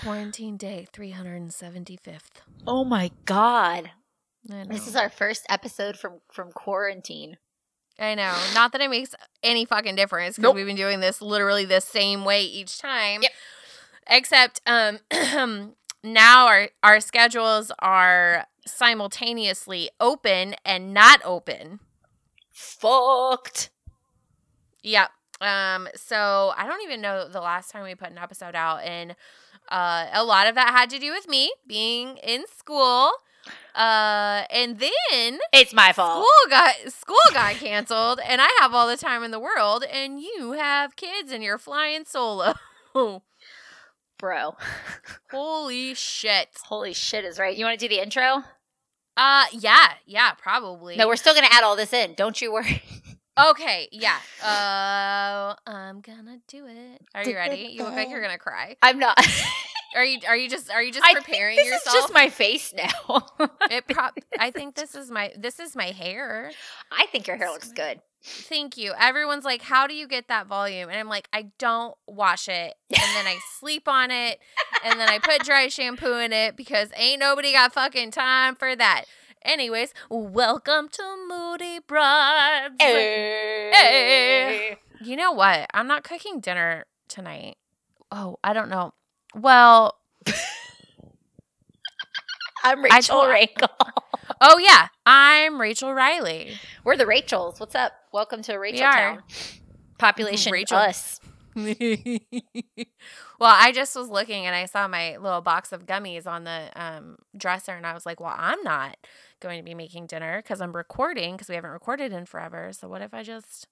Quarantine day 375th. Oh my god. I know. This is our first episode from from quarantine. I know. Not that it makes any fucking difference because Nope. we've been doing this literally the same way each time. Yep. Except um now our our schedules are simultaneously open and not open. Fucked. Yep. Um so I don't even know the last time we put an episode out and uh a lot of that had to do with me being in school. Uh and then It's my fault. school got school got canceled and I have all the time in the world and you have kids and you're flying solo. Bro. Holy shit. Holy shit is right. You want to do the intro? Uh yeah, yeah, probably. No, we're still gonna add all this in. Don't you worry. Okay, yeah. Uh I'm gonna do it. Are you ready? You look like you're gonna cry. I'm not. Are you are you just are you just I think preparing this yourself? is just my face now. it I think this is my this is my hair. I think your hair looks good. Thank you. Everyone's like, "How do you get that volume?" And I'm like, "I don't wash it, and then I sleep on it, and then I put dry shampoo in it because ain't nobody got fucking time for that." Anyways, welcome to Moody Brides. Hey. You know what? I'm not cooking dinner tonight. Oh, I don't know. Well, I'm Rachel Rachel. oh yeah, I'm Rachel Riley. We're the Rachels. What's up? Welcome to Rachel. Town. Population Rachel. us. well, I just was looking and I saw my little box of gummies on the um, dresser, and I was like, "Well, I'm not going to be making dinner because I'm recording because we haven't recorded in forever. So what if I just,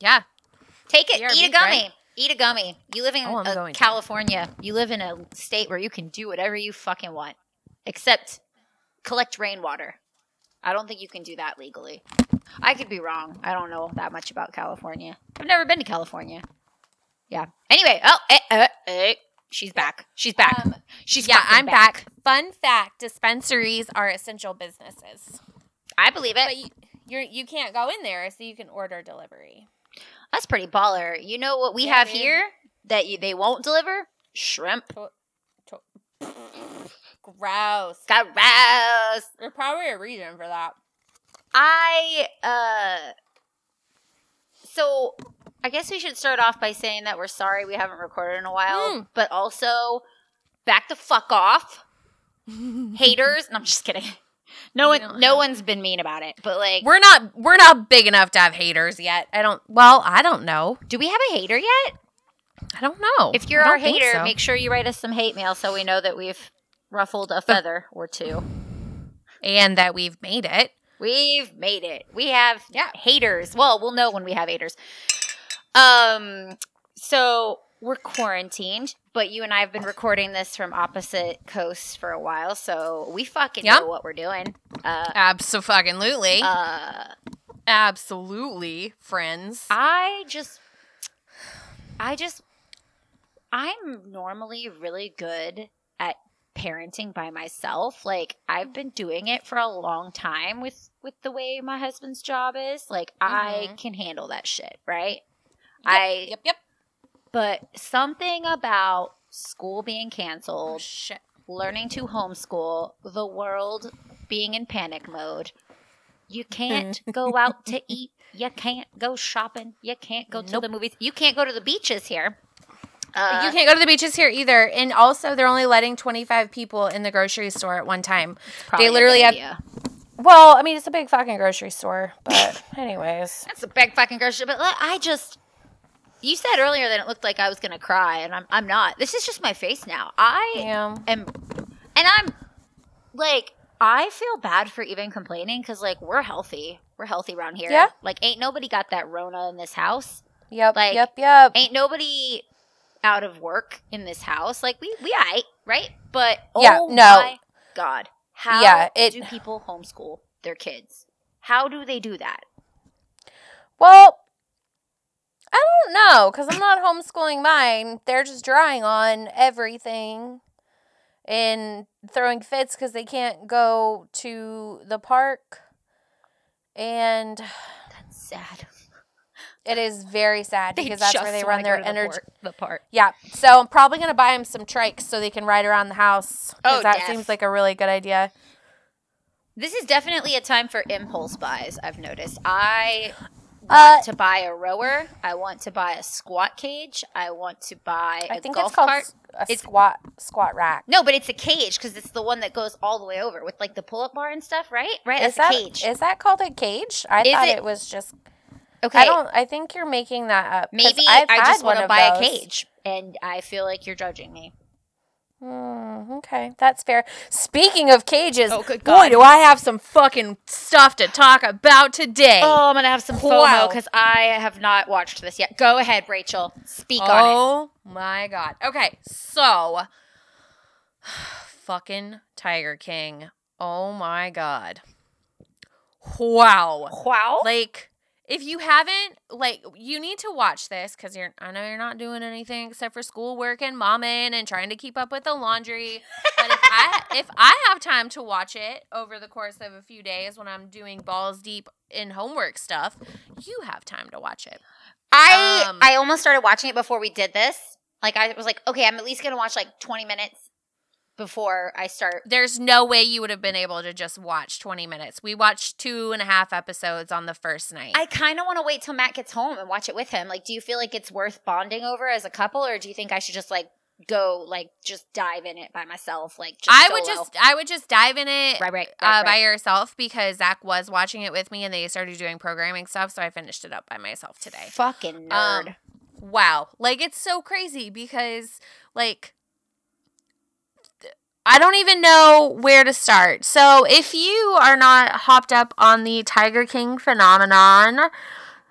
yeah, Take it. BRB, Eat a gummy. right? Eat a gummy. You live in Oh, uh, to. California. You live in a state where you can do whatever you fucking want, except collect rainwater. I don't think you can do that legally. I could be wrong. I don't know that much about California. I've never been to California. Yeah. Anyway, oh, eh, eh, eh. She's back. She's back. Um, she's yeah, I'm back. Fun fact: dispensaries are essential businesses, I believe it. but you you're, you can't go in there, so you can order delivery. That's pretty baller. You know what we Yeah, have dude. here that you, they won't deliver? Shrimp. Gross. Gross. There's probably a reason for that. I uh so I guess we should start off by saying that we're sorry we haven't recorded in a while, Mm. but also back the fuck off. Haters. No, I'm just kidding. No one no have- one's been mean about it. But like We're not we're not big enough to have haters yet. I don't. Well, I don't know. do we have a hater yet? I don't know. If you're our hater, so. make sure you write us some hate mail so we know that we've ruffled a feather or two. and that we've made it. We've made it. We have Yeah. haters. Well, we'll know when we have haters. Um so we're quarantined, but you and I have been recording this from opposite coasts for a while, so we fucking Yep. know what we're doing. Uh Absolutely. uh Absolutely, friends. I just I just I'm normally really good at parenting by myself. Like I've been doing it for a long time with with the way my husband's job is. Like I Mhm. can handle that shit, right? Yep, I Yep, yep. but something about school being Oh canceled, shit. learning to homeschool, the world being in panic mode. You can't go out to eat. You can't go shopping. You can't go to Nope. the movies. You can't go to the beaches here. Uh, you can't go to the beaches here either. And also, they're only letting 25 people in the grocery store at one time. a literally have- Well, I mean, it's a big fucking grocery store. But, anyways. That's a big fucking grocery. Store, but look, I just. You said earlier that it looked like I was gonna cry, and I'm I'm not. This is just my face now. I Yeah. am, and I'm like I feel bad for even complaining because like we're healthy, we're healthy around here. Yeah. Like ain't nobody got that Rona in this house. Yep, Like- yep, yep. Ain't nobody out of work in this house. Like we we aight, right? But Yeah, oh no. my god, how Yeah, it- do people homeschool their kids? How do they do that? Well, I don't know because I'm not homeschooling mine. They're just drawing on everything and throwing fits because they can't go to the park. And That's sad. It is very sad They because that's where they run their to the energy. port- The park. Yeah. So I'm probably gonna buy them some trikes so they can ride around the house. Oh, that def. seems like a really good idea. This is definitely a time for impulse buys. I've noticed. I want Uh, to buy a rower. I want to buy a squat cage. I want to buy a I think golf it's called cart. a It's- squat squat rack. No, but it's a cage because it's the one that goes all the way over with like the pull-up bar and stuff, right? Right. Is That's that a cage. is that called a cage? I Is thought it- it, was just. okay. I don't. I think you're making that up. Maybe I just want to buy a cage, and I feel like you're judging me. Hmm, okay, that's fair. Speaking of cages, Oh, good boy, do I have some fucking stuff to talk about today. Oh, I'm gonna have some FOMO because I have not watched this yet. Go ahead, Rachel. Speak on it. Oh my god. Okay, so fucking Tiger King. Oh my god. Wow. Wow. Like if you haven't like you need to watch this cuz you're I know you're not doing anything except for schoolwork and momming and trying to keep up with the laundry. But if I if I have time to watch it over the course of a few days when I'm doing balls deep in homework stuff, you have time to watch it. I Um, I almost started watching it before we did this. Like I was like, okay, I'm at least gonna watch like 20 minutes before I start. There's no way you would have been able to just watch 20 minutes. We watched two and a half episodes on the first night. I kind of want to wait till Matt gets home and watch it with him. Like, do you feel like it's worth bonding over as a couple, or do you think I should just like go like just dive in it by myself? Like, just I would solo? just I would just dive in it right, right, uh, right, by yourself because Zach was watching it with me and they started doing programming stuff, so I finished it up by myself today. Fucking nerd. Um, Wow, like it's so crazy because like I don't even know where to start. So if you are not hopped up on the Tiger King phenomenon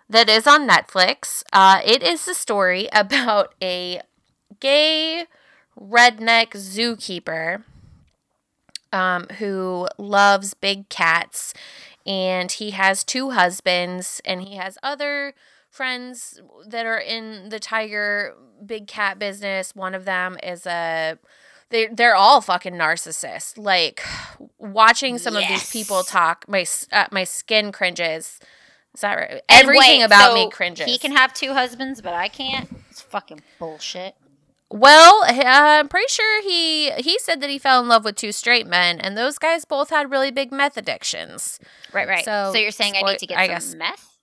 that is on Netflix, uh, it is the story about a gay redneck zookeeper um, who loves big cats and he has two husbands and he has other friends that are in the tiger big cat business one of them is a they they're all fucking narcissists like watching some of these people talk my uh, my skin cringes is that right And everything wait, about so me cringes He can have two husbands, but I can't. It's fucking bullshit. Well, uh, I'm pretty sure he he said that he fell in love with two straight men, and those guys both had really big meth addictions. Right, right. So, So, you're saying I need to get I some guess- meth?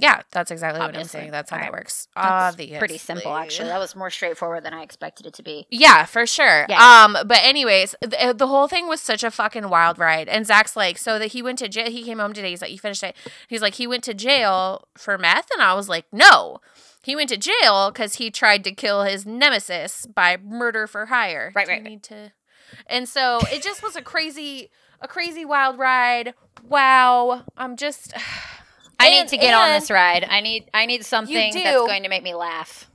Yeah, that's exactly what I'm saying. That's how Alright. that works. That's Obviously. pretty simple, actually. That was more straightforward than I expected it to be. Yeah, for sure. Yeah. Um, but anyways, the, the whole thing was such a fucking wild ride. And Zach's like, so that he went to jail. He came home today. He's like, you finished it. He's like, he went to jail for meth, and I was like, no. He went to jail because he tried to kill his nemesis by murder for hire. Right, right, right. Need to. And so it just was a crazy, a crazy wild ride. Wow. I'm just. I need to get on this ride. I need I need something that's going to make me laugh.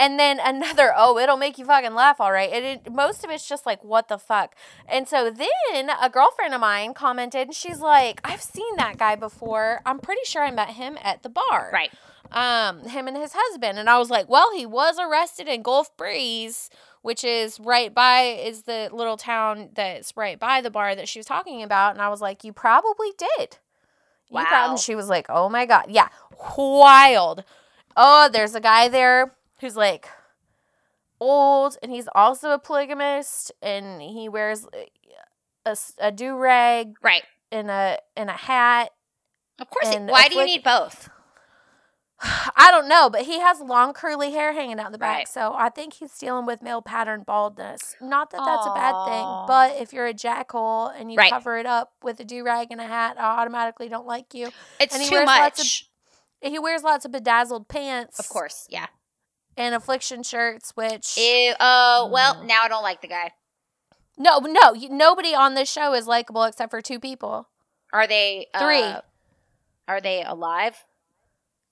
And then another, oh, it'll make you fucking laugh, all right. And it, most of it's just like, what the fuck? And so then a girlfriend of mine commented, and she's like, I've seen that guy before. I'm pretty sure I met him at the bar. Right. Um, him and his husband. And I was like, well, he was arrested in Gulf Breeze, which is right by, is the little town that's right by the bar that she was talking about. And I was like, you probably did. You prob- and she was like, oh my God. Yeah. Wild. Oh, there's a guy there who's like old and he's also a polygamist and he wears uh, a, a do rag Right. and a and a hat. Of course. Why do you need both? I don't know, but he has long curly hair hanging out the back, Right. so I think he's dealing with male pattern baldness. Not that that's a bad thing, but if you're a jackhole and you Right. cover it up with a do rag and a hat, I automatically don't like you. It's And he too lots of- much. He wears lots of bedazzled pants, Of course. Yeah. and affliction shirts, which Ew. Oh, well, Mm. now I don't like the guy. no, no, you, nobody on this show is likable except for two people. Are they Three. uh, are they alive?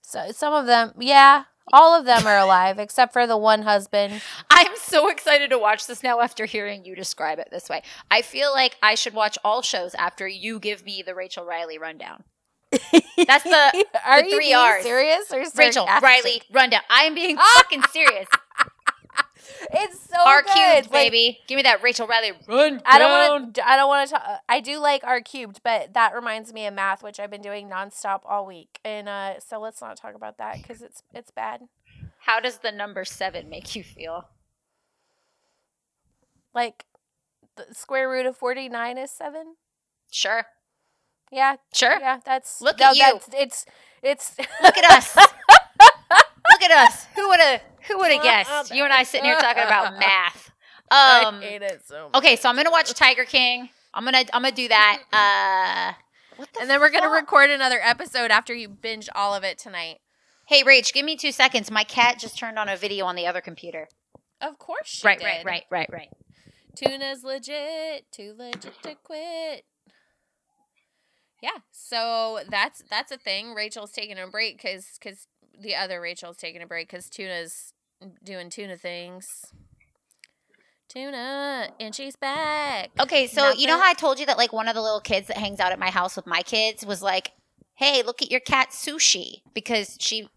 So some of them, yeah, all of them are alive except for the one husband. I'm so excited to watch this now after hearing you describe it this way. I feel like I should watch all shows after you give me the Rachel Riley rundown. That's the Are the you three being Rs. serious or Rachel? Riley rundown. I am being ah! fucking serious. It's so R good. cubed, Like, baby. Give me that Rachel Riley run. I don't want to. I don't want to. talk I do like R cubed, but that reminds me of math, which I've been doing nonstop all week. And uh, so let's not talk about that because it's it's bad. How does the number seven make you feel? Like, the square root of forty nine is seven. Sure, Yeah, sure. yeah. That's Look no, at you. That's, it's it's. Look at us. Look at us. Who would have? Who would have guessed? You and I sitting here talking about math. Um. I hate it so much. Okay, so I'm gonna watch Tiger King. I'm gonna I'm gonna do that. Uh. What the And then we're gonna fuck? record another episode after you binge all of it tonight. Hey, Rach, give me two seconds. My cat just turned on a video on the other computer. Of course, she right, did. right, right, right, right. Tuna's legit, too legit to quit. Yeah, so that's that's a thing. Rachel's taking a break because because the other Rachel's taking a break because Tuna's doing tuna things. Tuna, and she's back. Okay, so you know how I told you that like one of the little kids that hangs out at my house with my kids was like, "Hey, look at your cat Sushi," because she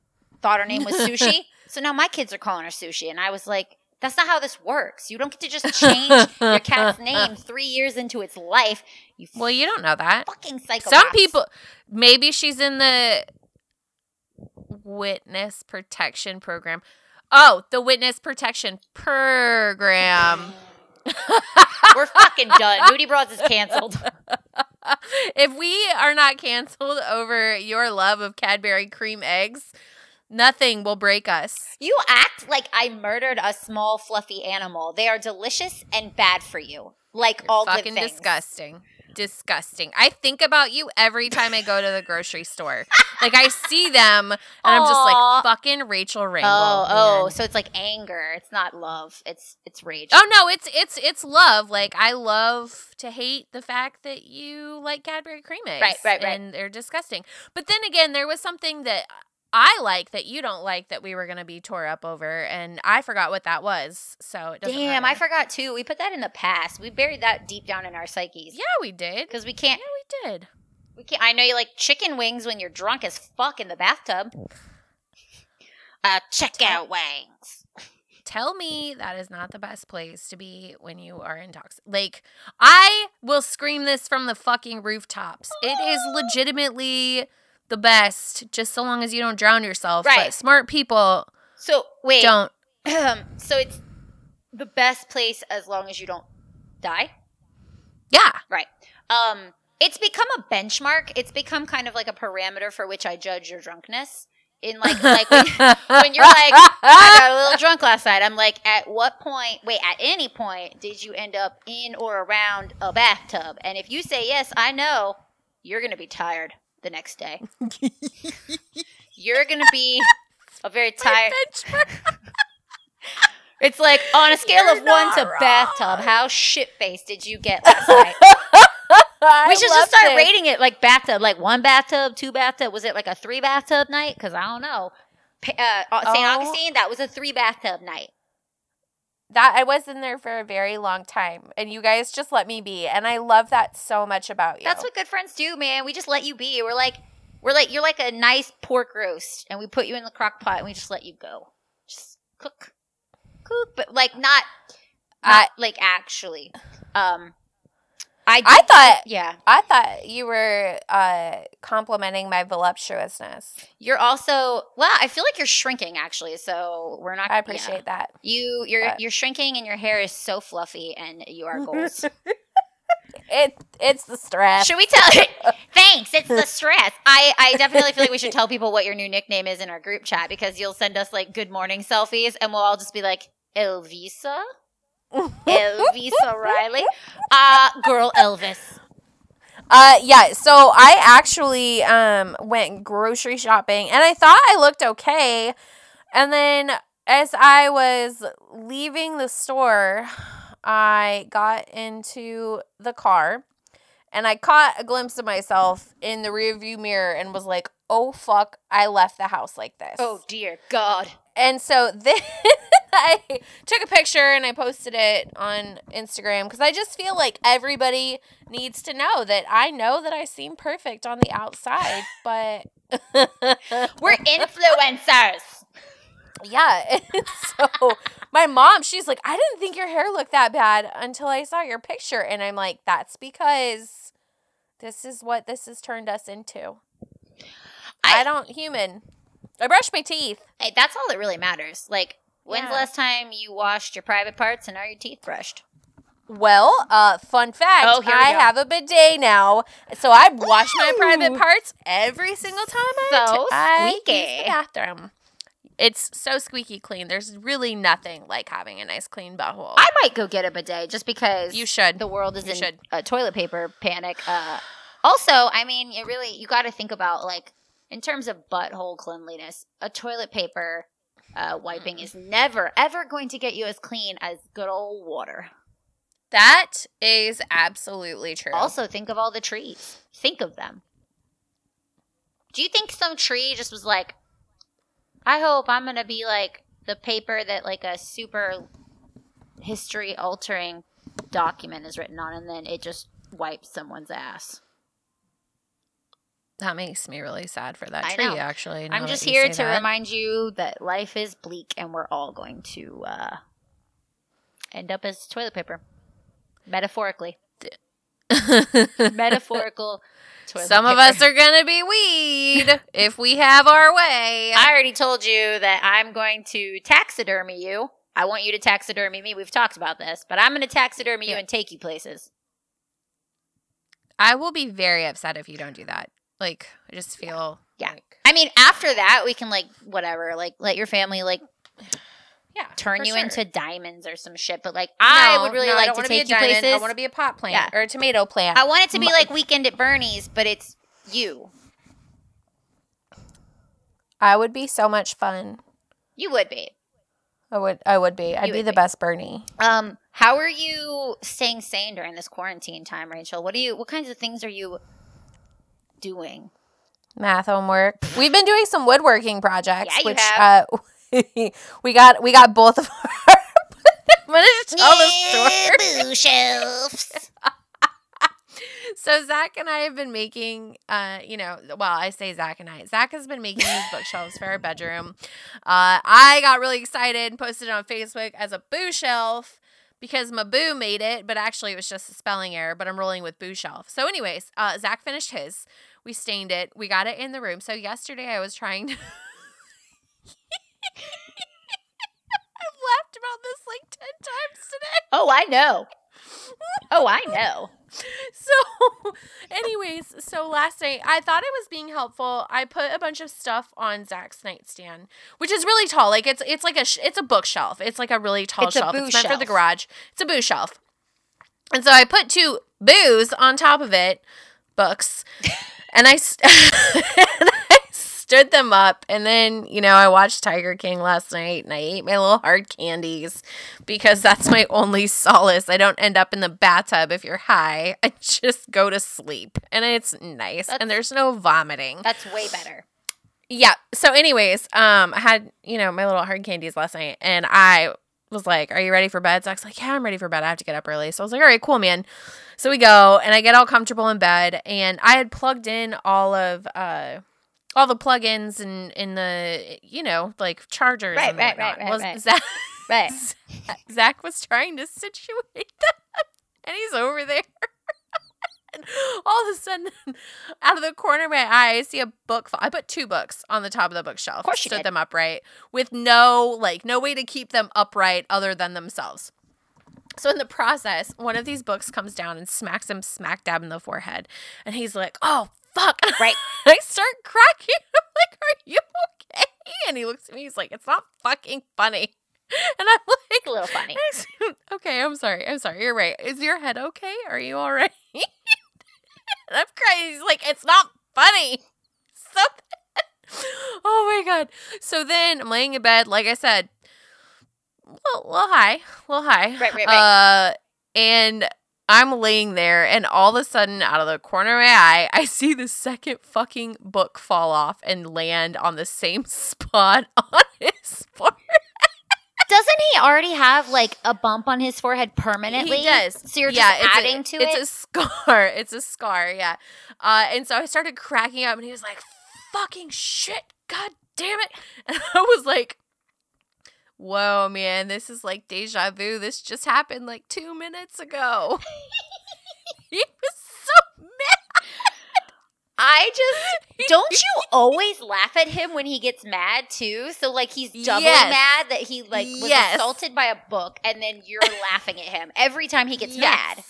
thought her name was Sushi. so now my kids are calling her Sushi, and I was like, "That's not how this works. You don't get to just change your cat's name three years into its life. You Well, you don't know that. fucking psychopaths." Some people, maybe she's in the witness protection program. Oh, the witness protection program. we're fucking done. Moody Broads is canceled. if we are not canceled over your love of Cadbury cream eggs, nothing will break us. You act like I murdered a small fluffy animal. They are delicious and bad for you, like all good Fucking disgusting. Disgusting. I think about you every time I go to the grocery store. like I see them and I'm just like fucking Rachel oh, Rainbow. Oh, oh, so it's like anger. It's not love. It's it's rage. Oh no, it's it's it's love. Like I love to hate the fact that you like Cadbury cream eggs. Right, right, right. And they're disgusting. But then again, there was something that I like that you don't like that we were gonna be tore up over, and I forgot what that was. So it doesn't Damn, I forgot too. We put that in the past. We buried that deep down in our psyches. Yeah, we did. Because we can't Yeah, we did. we can't I know you like chicken wings when you're drunk as fuck in the bathtub. Uh checkout wings. Tell me that is not the best place to be when you are intoxicated. Like, I will scream this from the fucking rooftops. It is legitimately the best, just so long as you don't drown yourself. Right. But smart people So wait. don't. so it's the best place as long as you don't die? Yeah. Right. Um, it's become a benchmark. It's become kind of like a parameter for which I judge your drunkenness. In like like when, when you're like, I got a little drunk last night. I'm like, at what point? Wait, at any point did you end up in or around a bathtub? And if you say yes, I know you're gonna be tired the next day. you're gonna be a very tired. It's like on a scale You're of one to wrong. bathtub, how shit faced did you get last night? We should just start rating it like bathtub, like one bathtub, two bathtub. Was it like a three bathtub night? Because I don't know. Uh, St. Oh. Augustine, that was a three bathtub night. That I was in there for a very long time, and you guys just let me be, and I love that so much about you. That's what good friends do, man. We just let you be. We're like, we're like, you're like a nice pork roast, and we put you in the crock pot, and we just let you go, just cook, cook, but like not, not like actually. Um, I I thought yeah. I thought you were uh, complimenting my voluptuousness. You're also well. I feel like you're shrinking actually. So we're not. I yeah. appreciate that. You you're But- you're shrinking and your hair is so fluffy and you are goals. It it's the stress. Should we tell? Thanks. It's the stress. I I definitely feel like we should tell people what your new nickname is in our group chat because you'll send us like good morning selfies and we'll all just be like Elvisa, Elvisa O'Reilly. uh girl Elvis. Uh yeah, so I actually um went grocery shopping and I thought I looked okay. And then as I was leaving the store, I got into the car and I caught a glimpse of myself in the rearview mirror and was like, "Oh fuck, I left the house like this." Oh dear God. And so then I took a picture and I posted it on Instagram because I just feel like everybody needs to know that I know that I seem perfect on the outside, but We're influencers. yeah. and so My mom, she's like, I didn't think your hair looked that bad until I saw your picture. And I'm like, that's because this is what this has turned us into. I, I- don't human. I brush my teeth. Hey, that's all that really matters. Like, when's the last time you washed your private parts and are your teeth brushed? Well, uh, fun fact, Oh, I go. have a bidet now, so I wash my private parts every single time I, So I use the bathroom. It's so squeaky clean. There's really nothing like having a nice clean butthole. I might go get a bidet just because you should. the world is You in should. a toilet paper panic. Uh, also, I mean, it really you got to think about like in terms of butthole cleanliness, a toilet paper uh, wiping is never ever going to get you as clean as good old water. That is absolutely true. Also, think of all the trees. Think of them. Do you think some tree just was like, I hope I'm gonna be like the paper that like a super history altering document is written on, and then it just wipes someone's ass. That makes me really sad for that I tree. know. Actually, I'm just here to that. remind you that life is bleak, and we're all going to uh, end up as toilet paper, metaphorically. Metaphorical. Toilet Some of us are gonna be weed if we have our way. I already told you that I'm going to taxidermy you. I want you to taxidermy me. We've talked about this, but I'm going to taxidermy you Yeah. and take you places. I will be very upset if you don't do that. Like, I just feel Yeah. like- I mean, after that, we can like whatever, like let your family like yeah, turn you sure. into diamonds or some shit. But like, I would really no, I like don't to wanna take be you a diamond. places. I want to be a pot plant Yeah. or a tomato plant. I want it to be like Weekend at Bernie's, but it's you. I would be so much fun. You would be. I would. I would be. I'd You be the be. best Bernie. Um, how are you staying sane during this quarantine time, Rachel? What do you? What kinds of things are you doing? Math homework. We've been doing some woodworking projects, Yeah, you which have. uh, we got. We got both of our. I'm gonna tell the story. bookshelves. So Zach and I have been making, uh, you know, well, I say Zach and I. Zach has been making these bookshelves for our bedroom. Uh, I got really excited and posted it on Facebook as a boo shelf because my boo made it, but actually it was just a spelling error. But I'm rolling with boo shelf. So, anyways, uh, Zach finished his. We stained it. We got it in the room. So yesterday I was trying to. I've laughed about this like ten times today. Oh, I know. Oh, I know. So, anyways, so last night I thought it was being helpful. I put a bunch of stuff on Zach's nightstand, which is really tall. Like it's it's like a sh- it's a bookshelf. It's like a really tall It's a shelf. It's meant for the garage. It's a boo shelf. And so I put two boos on top of it, books, and I st- and I stood them up. And then you know I watched Tiger King last night, and I ate my little hard candies because that's my only solace. I don't end up in the bathtub if you're high. I just go to sleep, and it's nice, That's- and there's no vomiting. That's way better. Yeah. So, anyways, um, I had you know my little hard candies last night, and I was like, "Are you ready for bed?" Zach's like, "Yeah, I'm ready for bed. I have to get up early." So I was like, "All right, cool, man." So we go, and I get all comfortable in bed, and I had plugged in all of uh all the plugins and in the you know like chargers. Right, and right, whatnot. right, right, Well, right. Zach, Right. Zach was trying to situate them, and he's over there. And all of a sudden, out of the corner of my eye, I see a book. Fall. I put two books on the top of the bookshelf. Of course stood did. them upright with no like no way to keep them upright other than themselves. So in the process, one of these books comes down and smacks him smack dab in the forehead, and he's like, "Oh fuck!" Right. I start cracking. I'm like, "Are you okay?" And he looks at me. He's like, "It's not fucking funny." And I'm like, A little funny. okay, I'm sorry. I'm sorry. You're right. Is your head okay? Are you all right? I'm crying. He's like, it's not funny. So, oh my god. So then I'm laying in bed, like I said, well, little high, little high. Right, right, right. Uh, and I'm laying there, and all of a sudden, out of the corner of my eye, I see the second fucking book fall off and land on the same spot on his forehead. Doesn't he already have like a bump on his forehead permanently? He does. So you're yeah, just it's adding a, to it's it. a scar. It's a scar. Yeah. Uh, and so I started cracking up, and he was like, "Fucking shit! God damn it!" And I was like, whoa, man, this is like deja vu. This just happened like two minutes ago. he was. I just don't you always laugh at him when he gets mad too? So like he's doubly Yes. mad that he like was Yes. assaulted by a book and then you're laughing at him every time he gets mad.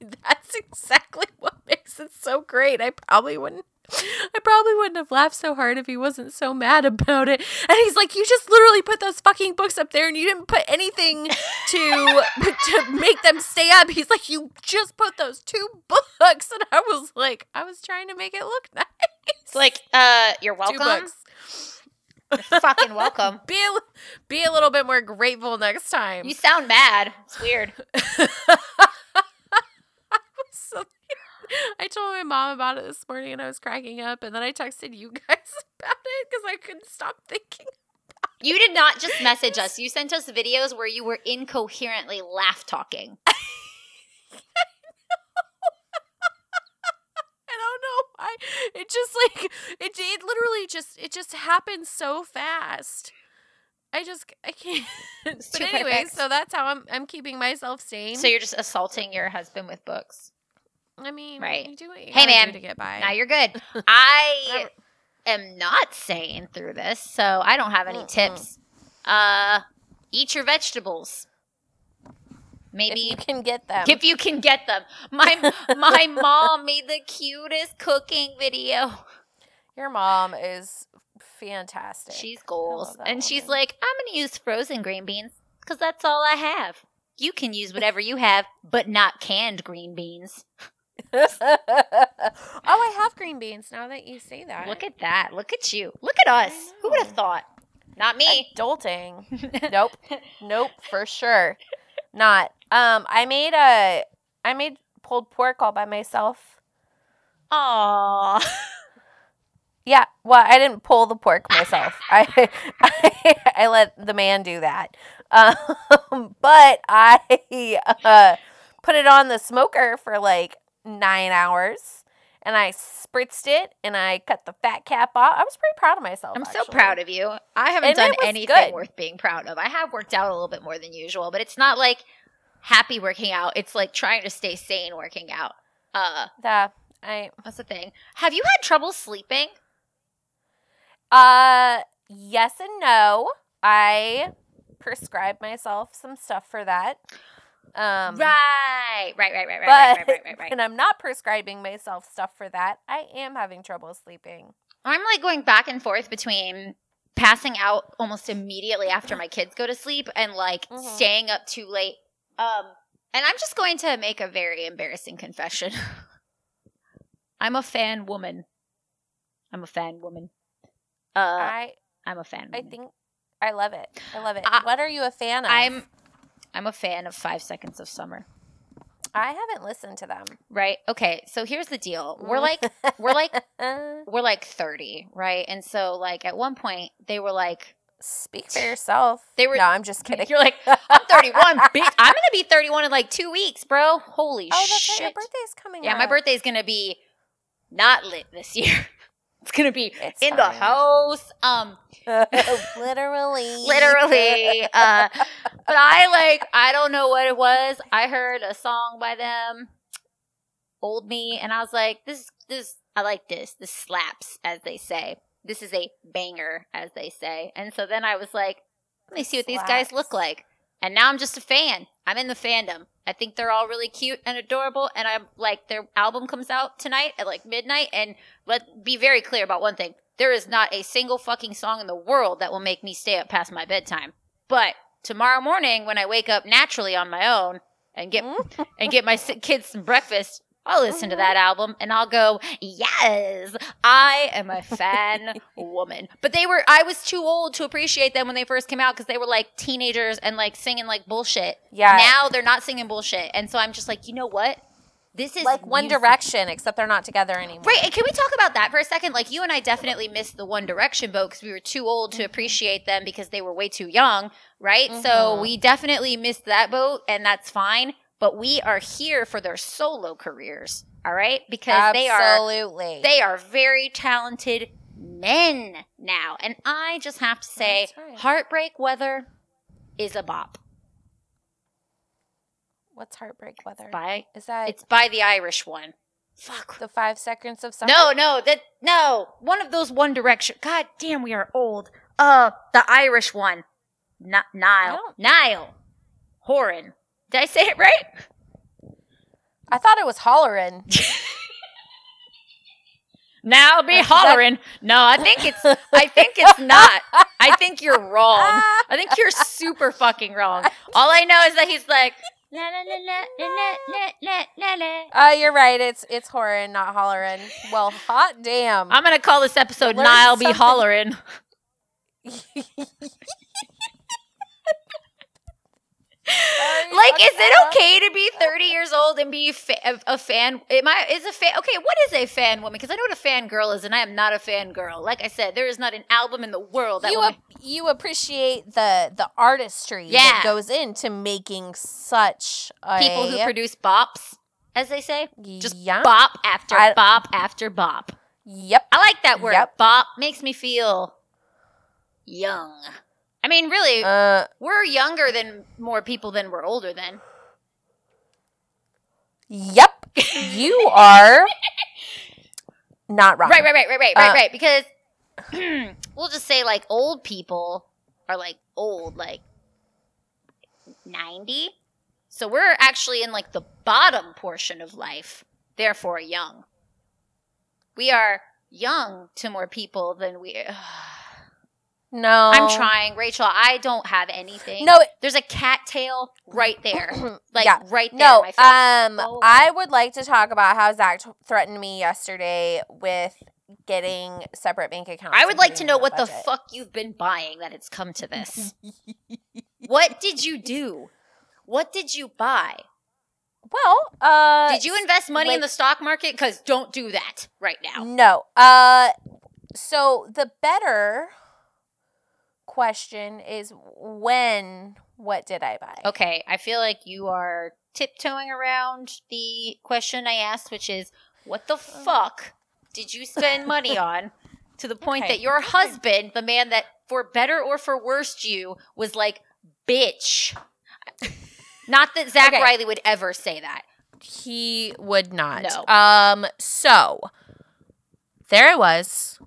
That's exactly what makes it so great. I probably wouldn't I probably wouldn't have laughed so hard if he wasn't so mad about it. And he's like, "You just literally put those fucking books up there and you didn't put anything to to make them stay up." He's like, "You just put those two books." And I was like, I was trying to make it look nice. It's like, uh, you're two welcome. books. You're fucking welcome. Be a, be a little bit more grateful next time. You sound mad. It's weird. So- I told my mom about it this morning and I was cracking up and then I texted you guys about it because I couldn't stop thinking. You did not just message us. You sent us videos where you were incoherently laugh talking. I don't know why. It just like it, it literally just it just happened so fast. I just I can't. but anyway, so that's how I'm I'm keeping myself sane. So you're just assaulting your husband with books. I mean, Right. You do what you Hey, man. to get by. Now you're good. I am not sane through this, so I don't have any Mm-mm. tips. Uh, eat your vegetables. if Maybe you can get them. if you can get them. My my mom made the cutest cooking video. Your mom is fantastic. She's goals, and she's like, I'm gonna use frozen green beans because that's all I have. You can use whatever you have, but not canned green beans. oh, I have green beans now that you say that. Look at that. Look at you. Look at us. Who would have thought? Not me. adulting. nope. Nope, for sure. Not. Um I made a I made pulled pork all by myself. Aww. Yeah, well, I didn't pull the pork myself. I, I I let the man do that. Um, but I uh, put it on the smoker for like nine hours, and I spritzed it, and I cut the fat cap off. I was pretty proud of myself. I'm so proud of you. I haven't And done anything good. worth being proud of. I have worked out a little bit more than usual, but it's not like happy working out. It's like trying to stay sane working out. Uh, Yeah, I that's the thing. Have you had trouble sleeping? Uh, yes and no. I prescribed myself some stuff for that. Um, right, right, right, right, right, right, right, right, right, when I'm not prescribing myself stuff for that, I am having trouble sleeping. I'm like going back and forth between passing out almost immediately after my kids go to sleep and like Mhm. staying up too late. Um, and I'm just going to make a very embarrassing confession. I'm a fan woman. I'm a fan woman. Uh, I I'm a fan. I think I love it. I love it. I- what are you a fan of? I'm I'm a fan of Five Seconds of Summer. I haven't listened to them. Right. Okay. So here's the deal. We're mm. like we're like we're like 30, right? And so like at one point they were like speak for yourself. They were- No, I'm just kidding. You're like, I'm 31. bitch. I'm gonna be 31 in like two weeks, bro. Holy oh, that's shit! right. Your birthday's coming. yeah, my up. birthday's gonna be not lit this year. It's gonna be It's in the house. Um, literally. literally. Uh, but I like, I don't know what it was. I heard a song by them, "Old Me," and I was like, this, this, I like this. This slaps, as they say. This is a banger, as they say. And so then I was like, let me see what these guys look like. And now I'm just a fan. I'm in the fandom. I think they're all really cute and adorable. And I'm like, their album comes out tonight at like midnight. And let be very clear about one thing: there is not a single fucking song in the world that will make me stay up past my bedtime. But tomorrow morning, when I wake up naturally on my own and get mm-hmm. and get my kids some breakfast, I'll listen to that album and I'll go, yes, I am a fan woman. But they were, I was too old to appreciate them when they first came out because they were like teenagers and like singing like bullshit. Yeah. Now they're not singing bullshit. And so I'm just like, you know what? This is like One music. Direction, except they're not together anymore. Right, and can we talk about that for a second? Like you and I definitely missed the One Direction boat because we were too old to appreciate them because they were way too young, right? So Mhm. we definitely missed that boat, and that's fine. But we are here for their solo careers, all right? Because they are Absolutely. they are very talented men now. And I just have to say, right. heartbreak weather is a bop. What's heartbreak weather? By Is that it's by the Irish one. Fuck. the five seconds of summer? No, no, that no. One of those One Direction. God damn, we are old. Uh, the Irish one. N- Niall. Niall. Horan. Did I say it right? I thought it was hollering. Now be Is that- hollering. No, I think it's. I think it's not. I think you're wrong. I think you're super fucking wrong. All I know is that he's like. La, la, la, la, la, la, la, la, la. Uh, you're right. It's it's hollering, not hollering. Well, hot damn. I'm gonna call this episode Learn "Nile Be. Hollering." Like, is it uh-huh. okay to be 30 years old and be fa- a, fan? Am I is a fan? Okay, what is a fan woman? Because I know what a fan girl is, and I am not a fan girl. Like I said, there is not an album in the world that You ap- you appreciate the the artistry Yeah. that goes into making such a people who produce bops, as they say, just yeah. bop after I- bop after bop. Yep. I like that word. Yep. Bop makes me feel young. I mean, really, Uh, we're younger than more people than we're older than. yep. You are not wrong. Right, right, right, right, right, right, Uh, right. Because we'll just say like old people are like old, like ninety. So we're actually in like the bottom portion of life, therefore young. We are young to more people than we. No. I'm trying, Rachel. I don't have anything. No. there's a cattail right there, like Yeah. right there. No, my face. um, Go I would like to talk about how Zach t- threatened me yesterday with getting separate bank accounts. I would like to know what the fuck you've been buying that it's come to this. what did you do? What did you buy? Well, uh, Did you invest money in the stock market? Because don't do that right now. No. Uh, so the better question is when? What did I buy? Okay, I feel like you are tiptoeing around the question I asked, which is what the fuck did you spend money on to the point Okay. that your husband, the man that for better or for worse you, was like, bitch. Not that Zach Okay. Riley would ever say that. He would not. No. Um. So there I was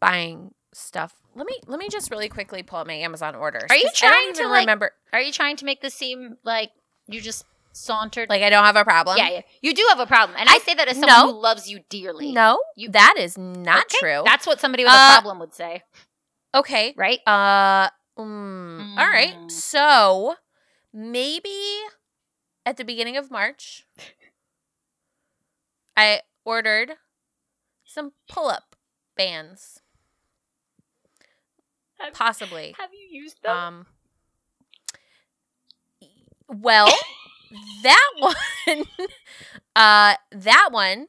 buying stuff. Let me let me just really quickly pull up my Amazon orders. Are you trying to, like- remember? Are you trying to make this seem like you just sauntered? Like I don't have a problem. yeah, yeah. You do have a problem. And I, say that as someone no. who loves you dearly. No, You- that is not Okay, true. That's what somebody with a Uh, problem would say, okay. right? Uh. mm, All right. Mm. So maybe at the beginning of March, I ordered some pull-up bands. Have- Possibly. Have you used them? Um. Well, that one, uh, that one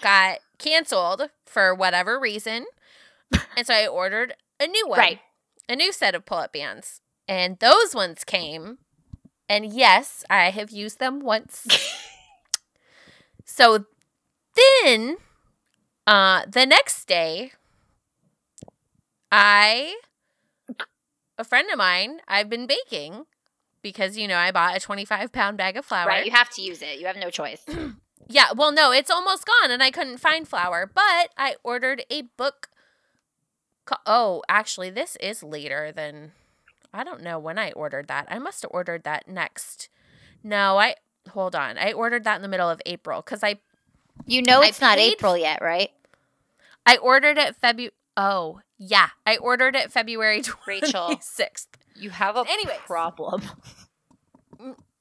got canceled for whatever reason, and so I ordered a new one, Right. A new set of pull-up bands, and those ones came, and yes, I have used them once. so then, uh, the next day, I a friend of mine, I've been baking because, you know, I bought a 25 pound bag of flour. Right, you have to use it. You have no choice. yeah, well, no, it's almost gone and I couldn't find flour, but I ordered a book. Co- oh, actually, this is later than. I don't know when I ordered that. I must have ordered that next. No, I. Hold on. I ordered that in the middle of April because I You know I it's not April yet, right? I ordered it February. Oh, yeah. I ordered it February Rachel. You have a Anyways. problem.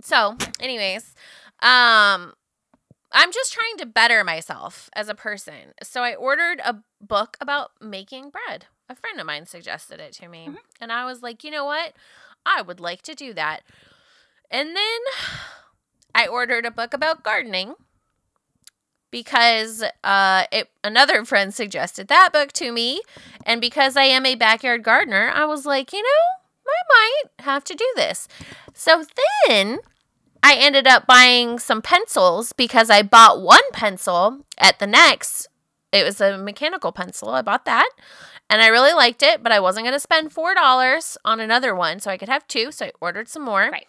So, anyways, um I'm just trying to better myself as a person. So I ordered a book about making bread. A friend of mine suggested it to me. Mhm. And I was like, "You know what? I would like to do that." And then I ordered a book about gardening because uh it another friend suggested that book to me and because I am a backyard gardener, I was like, "You know, I might have to do this." So then I ended up buying some pencils because I bought one pencil at the next it was a mechanical pencil. I bought that and I really liked it, but I wasn't going to spend $4 on another one. So I could have two. So I ordered some more. Right.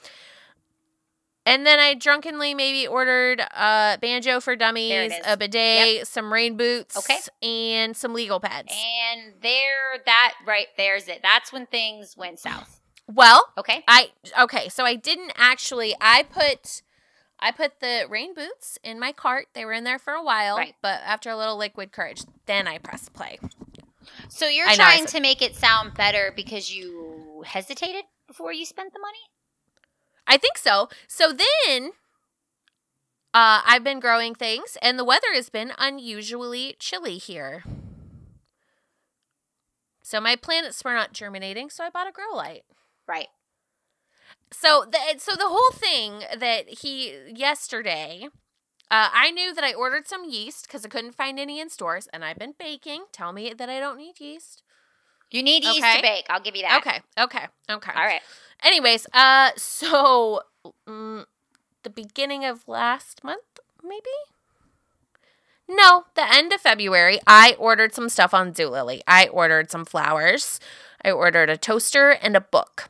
And then I drunkenly maybe ordered a banjo for dummies, a bidet, some rain boots, Okay. and some legal pads. And there, that right there's it. That's when things went south. well, Okay. I okay, so I didn't actually I put I put the rain boots in my cart. They were in there for a while, Right. but after a little liquid courage, then I pressed play. So you're I I trying said- to make it sound better because you hesitated before you spent the money? I think so. So then uh I've been growing things and the weather has been unusually chilly here. So my plants were not germinating, so I bought a grow light. Right. so the so the whole thing that he yesterday uh, I knew that I ordered some yeast because I couldn't find any in stores, and I've been baking. Tell me that I don't need yeast. You need yeast Okay. to bake. I'll give you that. Okay, okay, okay. All right. Anyways, uh, so mm, the beginning of last month, maybe. No, the end of February, I ordered some stuff on Zulily. I ordered some flowers. I ordered a toaster and a book.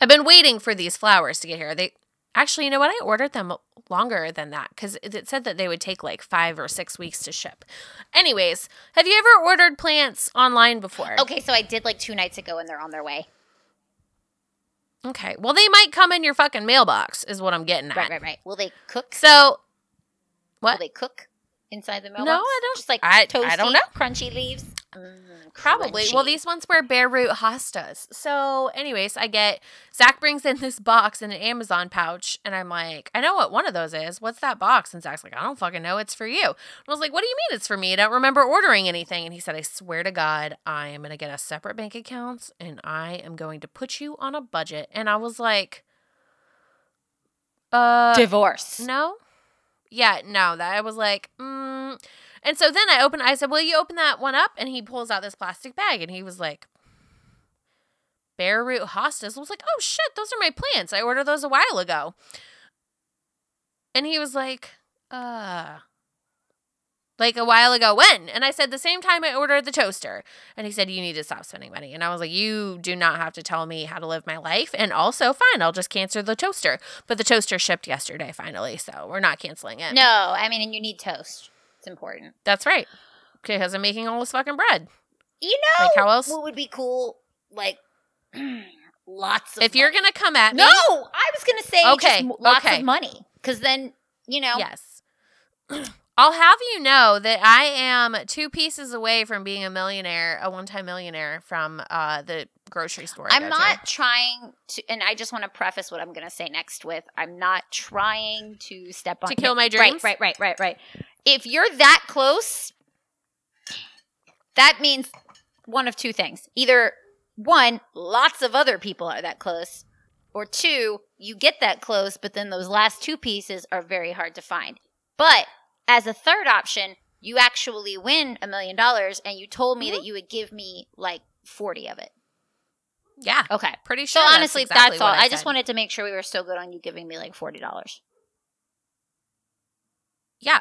I've been waiting for these flowers to get here. They actually, you know what? I ordered them longer than that because it said that they would take like five or six weeks to ship. Anyways, have you ever ordered plants online before? Okay, so I did like two nights ago and they're on their way. Okay. Well, they might come in your fucking mailbox, is what I'm getting at. Right, right, right. Will they cook? So, what? Will they cook inside the mailbox? No, I don't- Just like I- toasty, I don't know. crunchy leaves. Mm, Probably. Well, these ones were bare root hostas. So, anyways, I get Zach brings in this box in an Amazon pouch, and I'm like, I know what one of those is. What's that box? And Zach's like, I don't fucking know. It's for you. And I was like, What do you mean it's for me? I don't remember ordering anything. And he said, I swear to God, I am gonna get a separate bank account, and I am going to put you on a budget. And I was like, Uh, divorce. No. Yeah, no. That I was like, mm. And so then I opened. I said, "Will you open that one up?" And he pulls out this plastic bag, and he was like, "Bare root hostas." I was like, "Oh shit, those are my plants. I ordered those a while ago." And he was like, "Uh." Like a while ago, when? And I said the same time I ordered the toaster. And he said, You need to stop spending money. And I was like, You do not have to tell me how to live my life. And also, fine, I'll just cancel the toaster. But the toaster shipped yesterday, finally. So we're not canceling it. No, I mean, and you need toast. It's important. That's right. Okay, because I'm making all this fucking bread. You know Like, how else? what would be cool? Like lots of If you're going to come at me. No, I was going to say Okay, just lots okay. of money cuz then, you know, Yes. I'll have you know that I am two pieces away from being a millionaire, a one time millionaire from uh, the grocery store. I'm not To. trying to and I just want to preface what I'm going to say next with I'm not trying to step on To kill my dreams. Right. Right, right, right, right. If you're that close, that means one of two things. Either one, lots of other people are that close, or two, you get that close, but then those last two pieces are very hard to find. But as a third option, you actually win a million dollars and you told me Mm-hmm. that you would give me like 40 of it. Yeah. Okay. Pretty So sure. that's honestly, exactly that's all. what I, just wanted to make sure we were still good on you giving me like $40. Yeah,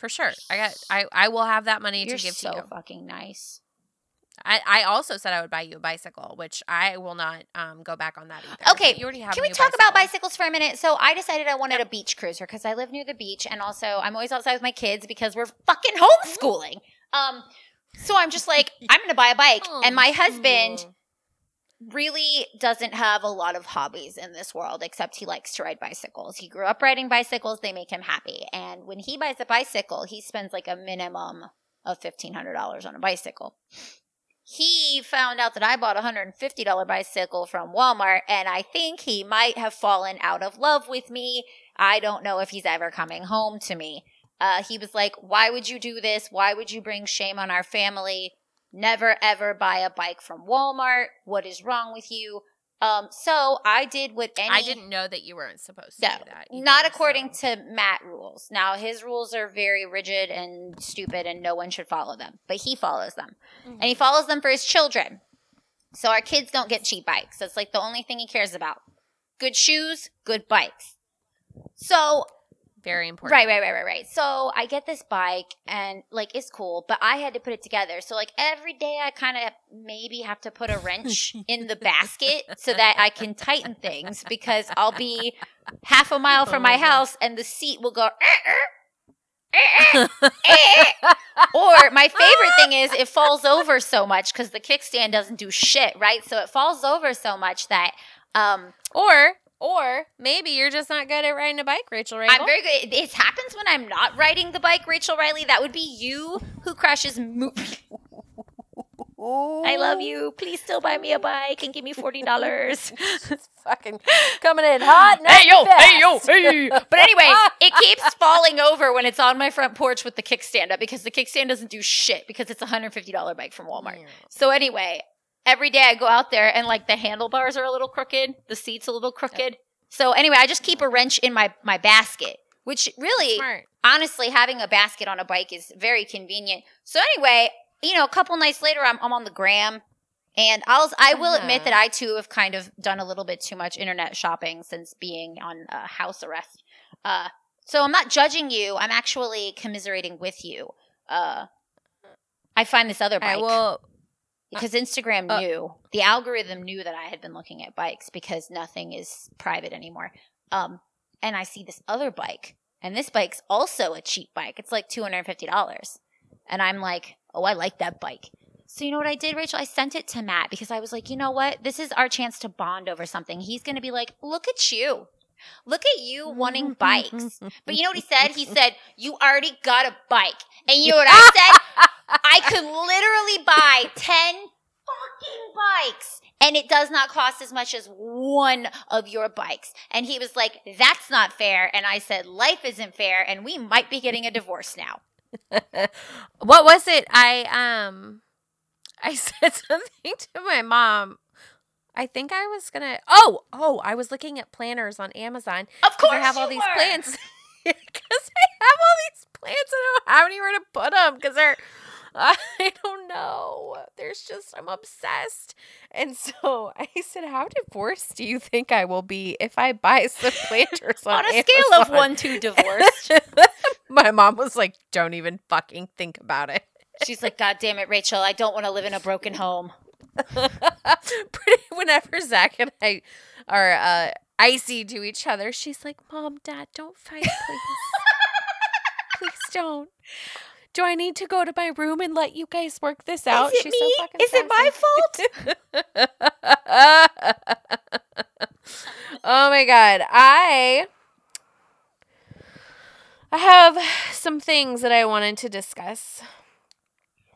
for sure. I got. I I will have that money You're to give so to you. So fucking nice. I I also said I would buy you a bicycle, which I will not um go back on that either. Okay, you already have. Can we talk about bicycles for a minute? So I decided I wanted a beach cruiser because I live near the beach, and also I'm always outside with my kids because we're fucking homeschooling. Um, so I'm just like, I'm gonna buy a bike, and my husband. Really doesn't have a lot of hobbies in this world except he likes to ride bicycles. He grew up riding bicycles, they make him happy. And when he buys a bicycle, he spends like a minimum of $1,500 on a bicycle. He found out that I bought a $150 bicycle from Walmart, and I think he might have fallen out of love with me. I don't know if he's ever coming home to me. Uh, he was like, Why would you do this? Why would you bring shame on our family? Never ever buy a bike from Walmart. What is wrong with you? Um, so I did what any I didn't know that you weren't supposed to no, do that. either, not according so- to Matt rules. Now his rules are very rigid and stupid, and no one should follow them. But he follows them, and he follows them for his children. So our kids don't get cheap bikes. That's like the only thing he cares about. Good shoes, good bikes. So Very important. Right, right, right, right, right. So I get this bike and like it's cool, but I had to put it together. So like every day I kind of maybe have to put a wrench in the basket so that I can tighten things because I'll be half a mile from Oh my house and the seat will go "Eh, eh, eh, eh." or my favorite thing is it falls over so much because the kickstand doesn't do shit, right? So it falls over so much that um Or or maybe you're just not good at riding a bike, Rachel. Right? I'm very good. It, happens when I'm not riding the bike, Rachel Riley. That would be you who crashes. Mo- I love you. Please still buy me a bike and give me forty dollars. It's fucking coming in hot. hey yo, fast. hey yo, hey. yo. But anyway, it keeps falling over when it's on my front porch with the kickstand up because the kickstand doesn't do shit because it's a hundred fifty dollar bike from Walmart. So anyway, every day I go out there and like the handlebars are a little crooked, the seat's a little crooked. So anyway, I just keep a wrench in my my basket, which really Smart. honestly, having a basket on a bike is very convenient. So anyway, you know, a couple nights later, I'm, I'm on the gram, and I'll I will admit Uh-huh. that I too have kind of done a little bit too much internet shopping since being on uh, house arrest. Uh, so I'm not judging you. I'm actually commiserating with you. Uh, I find this other I bike will. Because Instagram uh, knew the algorithm knew that I had been looking at bikes because nothing is private anymore. Um, and I see this other bike, and this bike's also a cheap bike. It's like two hundred and fifty dollars, and I'm like, oh, I like that bike. So you know what I did, Rachel? I sent it to Matt because I was like, you know what? This is our chance to bond over something. He's going to be like, look at you. Look at you wanting bikes. But you know what he said? He said, You already got a bike. And you know what I said? I could literally buy 10 fucking bikes and it does not cost as much as one of your bikes. And he was like, That's not fair. And I said, Life isn't fair and we might be getting a divorce now. what was it? I um, I said something to my mom. I think I was gonna. Oh, oh! I was looking at planners on Amazon Of because course, I have all these were. plants. Because I have all these plants and I don't have anywhere to put them because they're. I don't know. There's just I'm obsessed, and so I said, "How divorced do you think I will be if I buy some planters on, On a scale of one to divorced, My mom was like, "Don't even fucking think about it." she's like, God damn it, Rachel, I don't want to live in a broken home. Pretty whenever Zach and I are uh, icy to each other, she's like, "Mom, Dad, don't fight, please. please don't. Do I need to go to my room and let you guys work this out?" Is it me? fucking Is it my fault? oh my god, I I have some things that I wanted to discuss.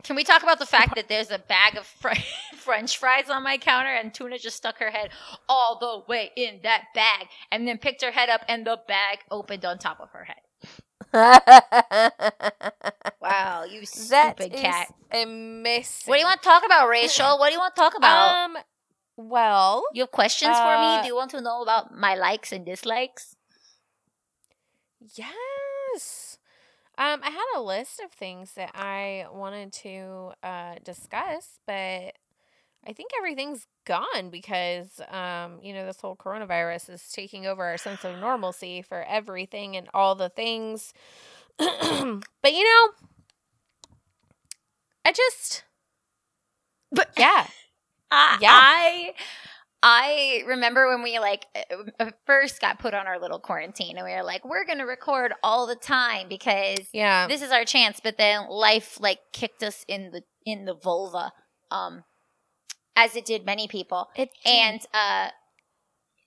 Can we talk about the fact that there's a bag of fr- French fries on my counter and Tuna just stuck her head all the way in that bag and then picked her head up and the bag opened on top of her head? Wow, you That stupid is cat. amazing. What do you want to talk about, Rachel? What do you want to talk about? Um. Well, you have questions for uh, me? Do you want to know about my likes and dislikes? yes. Um, I had a list of things that I wanted to uh discuss, but I think everything's gone because um, you know, this whole coronavirus is taking over our sense of normalcy for everything and all the things. but you know, I just But yeah. I, Yeah. I I remember when we like uh, uh, first got put on our little quarantine and we were like, we're gonna record all the time because Yeah. this is our chance. But then life like kicked us in the in the vulva, um, as it did many people. It And uh,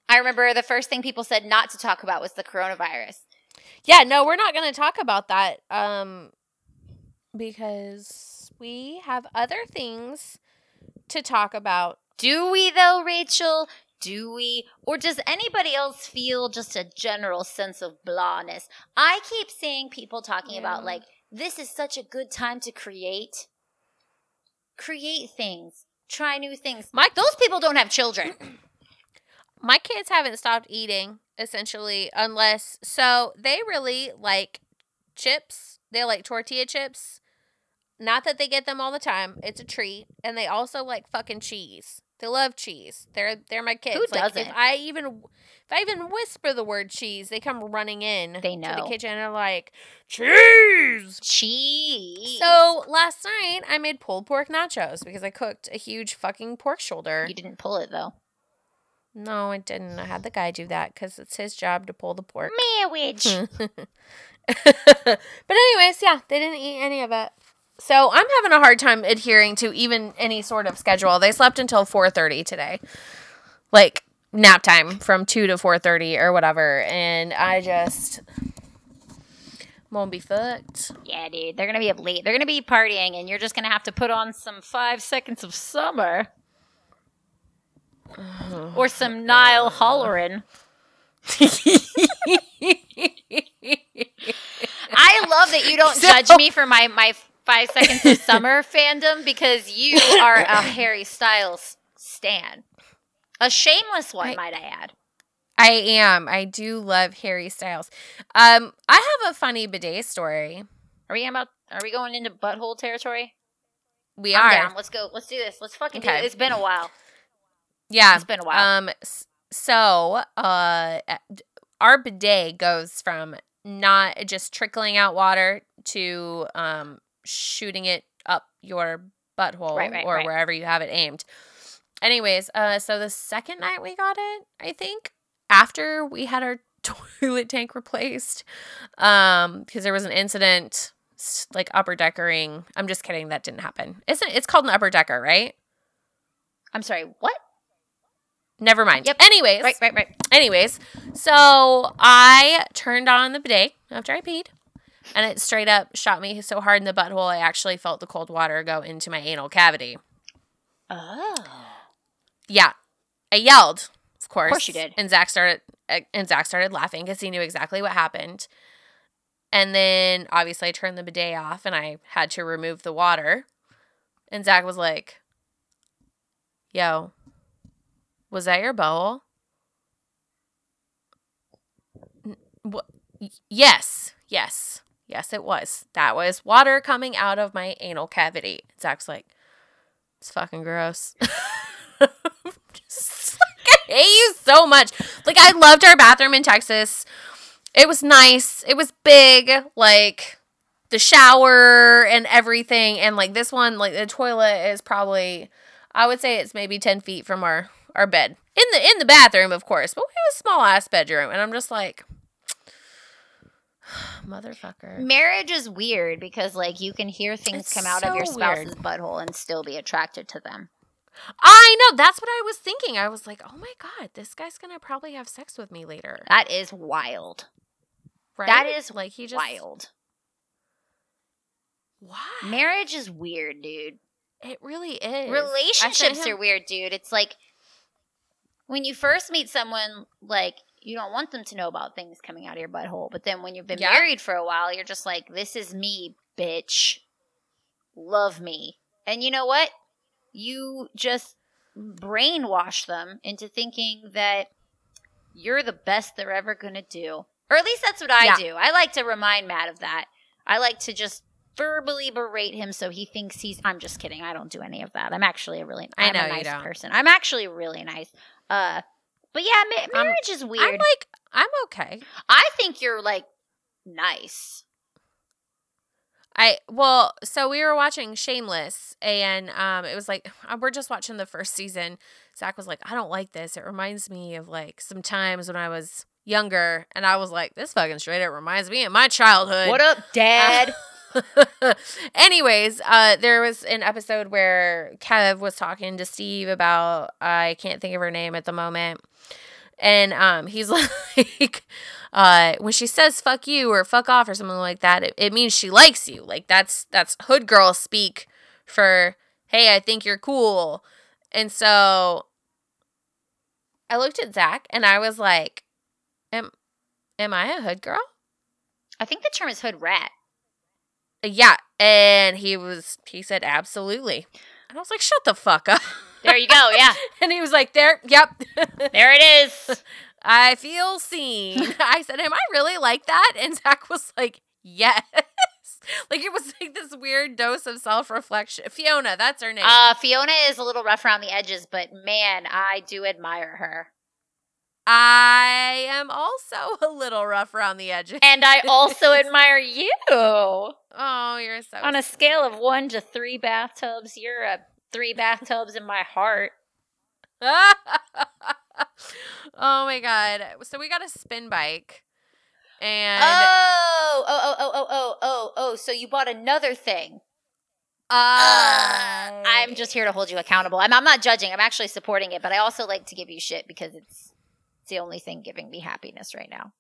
I remember the first thing people said not to talk about was the coronavirus. Yeah, no, we're not going to talk about that um because we have other things to talk about. Do we though, Rachel? Do we? Or does anybody else feel just a general sense of blahness? I keep seeing people talking about like, this is such a good time to create. Create things. Try new things. My- Those people don't have children. My kids haven't stopped eating essentially unless so they really like chips. They like tortilla chips. Not that they get them all the time. It's a treat. And they also like fucking cheese. They love cheese. They're they're my kids. like, doesn't? If I even if I even whisper the word cheese, they come running in They know to the kitchen and are like, cheese. Cheese. So last night I made pulled pork nachos because I cooked a huge fucking pork shoulder. you didn't pull it though. No, I didn't. I had the guy do that because it's his job to pull the pork. Marriage. but anyways, yeah, they didn't eat any of it. So I'm having a hard time adhering to even any sort of schedule. They slept until 4:30 today, like nap time from two to 4:30 or whatever, and I just won't be fucked. yeah, dude. They're gonna be up late. They're gonna be partying, and you're just gonna have to put on some five seconds of summer. or some Niall Horan. I love that you don't So- judge me for my my five seconds of summer fandom because you are a Harry Styles stan, a shameless one, I- might I add. I am. I do love Harry Styles. Um, I have a funny bidet story. Are we about? Are we going into butthole territory? We I'm are. down. Let's go. Let's do this. Let's fucking do it. It's been a while. Yeah. It's been a while. Um so uh our bidet goes from not just trickling out water to um shooting it up your butthole Right, right, or right. wherever you have it aimed. Anyways, uh so the second night we got it, I think, after we had our toilet tank replaced um because there was an incident like upper deckering. I'm just kidding, that didn't happen. Isn't it's called an upper decker, right? I'm sorry. What? Never mind. Yep. Anyways, Right, right, right. Anyways, so I turned on the bidet after I peed, and it straight up shot me so hard in the butthole I actually felt the cold water go into my anal cavity. Oh. Yeah, I yelled, of course. course you did. And Zach started and Zach started laughing because he knew exactly what happened. And then obviously I turned the bidet off and I had to remove the water. And Zach was like, "Yo, was that your bowl?" N- What? Yes, yes, yes. It was. That was water coming out of my anal cavity. Zach's like, "It's fucking gross." Just, like, I hate you so much. Like I loved our bathroom in Texas. It was nice. It was big. Like the shower and everything. And like this one, like the toilet is probably I would say it's maybe ten feet from our our bed. In the in the bathroom, of course. But we have a small ass bedroom. And I'm just like motherfucker. Marriage is weird because like you can hear things It's come out of your spouse's weird. butthole and still be attracted to them. I know. That's what I was thinking. I was like, oh my God, this guy's gonna probably have sex with me later. That is wild. Right? that is like he just Wild. Why? Marriage is weird, dude. It really is. Relationships him- are weird, dude. It's like when you first meet someone, like you don't want them to know about things coming out of your butthole, but then when you've been Yeah. married for a while, you're just like, "This is me, bitch. Love me." And you know what? You just brainwash them into thinking that you're the best they're ever gonna do, or at least that's what I Yeah. do. I like to remind Matt of that. I like to just verbally berate him so he thinks he's I'm just kidding. I don't do any of that. I'm actually a really I I'm know a nice person. I'm actually really nice. Uh but yeah, ma- I'm- marriage is weird. I'm like, I'm okay. I think you're like nice. I well, so we were watching Shameless, and um, it was like we're just watching the first season. Zach was like, "I don't like this. It reminds me of like some times when I was younger," and I was like, "This fucking straight It reminds me of my childhood." What up, dad? Anyways, uh, there was an episode where Kev was talking to Steve about I can't think of her name at the moment, and um, he's like, uh, when she says "fuck you" or "fuck off" or something like that, it, it means she likes you. Like that's that's hood girl speak for "Hey, I think you're cool," and so I looked at Zach and I was like, "Am am I a hood girl?" I think the term is hood rat. Yeah, and he was he said absolutely. And I was like, "Shut the fuck up." There you go. Yeah. and he was like, "There, yep. There it is. I feel seen." I said, "Am I really like that?" And Zach was like, "Yes." like it was like this weird dose of self reflection. Fiona, that's her name. Uh, Fiona is a little rough around the edges, but man, I do admire her. I am also a little rough around the edges. And I also admire you. Oh, you're so On a scale of one to three bathtubs, you're a three bathtubs in my heart. oh my god! So we got a spin bike, and Oh, oh, oh, oh, oh, oh, oh, oh. So you bought another thing. I- uh, I'm just here to hold you accountable. I'm, I'm not judging. I'm actually supporting it, but I also like to give you shit because it's it's the only thing giving me happiness right now.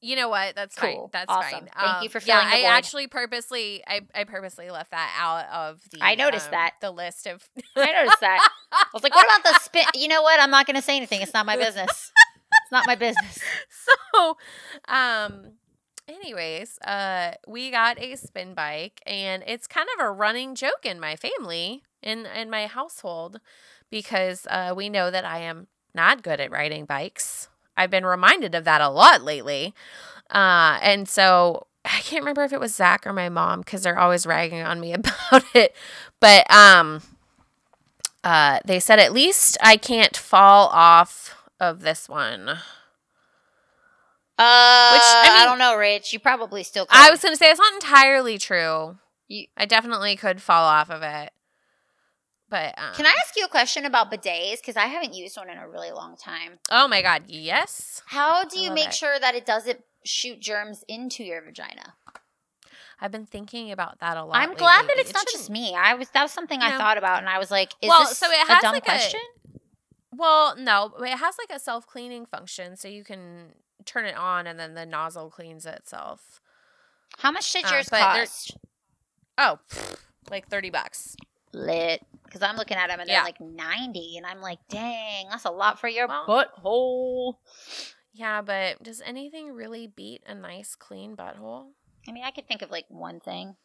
You know what? That's fine. Cool. That's Awesome. fine. Thank you Um, for yeah. filling the I actually purposely, I, I purposely left that out of the. I noticed um, that. the list of. I noticed that. I was like, what about the spin? You know what? I'm not going to say anything. It's not my business. It's not my business. so, um, anyways, uh, we got a spin bike, and it's kind of a running joke in my family, in in my household, because uh, we know that I am not good at riding bikes. I've been reminded of that a lot lately, uh, and so I can't remember if it was Zach or my mom because they're always ragging on me about it, but um. Uh, they said at least I can't fall off of this one. Uh, I I, mean- don't know, Rich. You probably still. I was gonna say it's not entirely true. You- I definitely could fall off of it, but um, Can I ask you a question about bidets? Because I haven't used one in a really long time. Oh my god, yes. How do you make it. sure that it doesn't shoot germs into your vagina? I've been thinking about that a lot. I'm glad that lately. it's not been- just me. I was that was something I thought about, and I was like, "Is Well, this so it a has dumb like a- question?" Well, no, it has like a self cleaning function, so you can turn it on and then the nozzle cleans itself. How much did uh, yours but cost? Oh, like thirty bucks. Lit. Because I'm looking at them and they're Yeah. like 90, and I'm like, "Dang, that's a lot for your Well- butthole." Yeah, but does anything really beat a nice clean butthole? I mean, I could think of like one thing.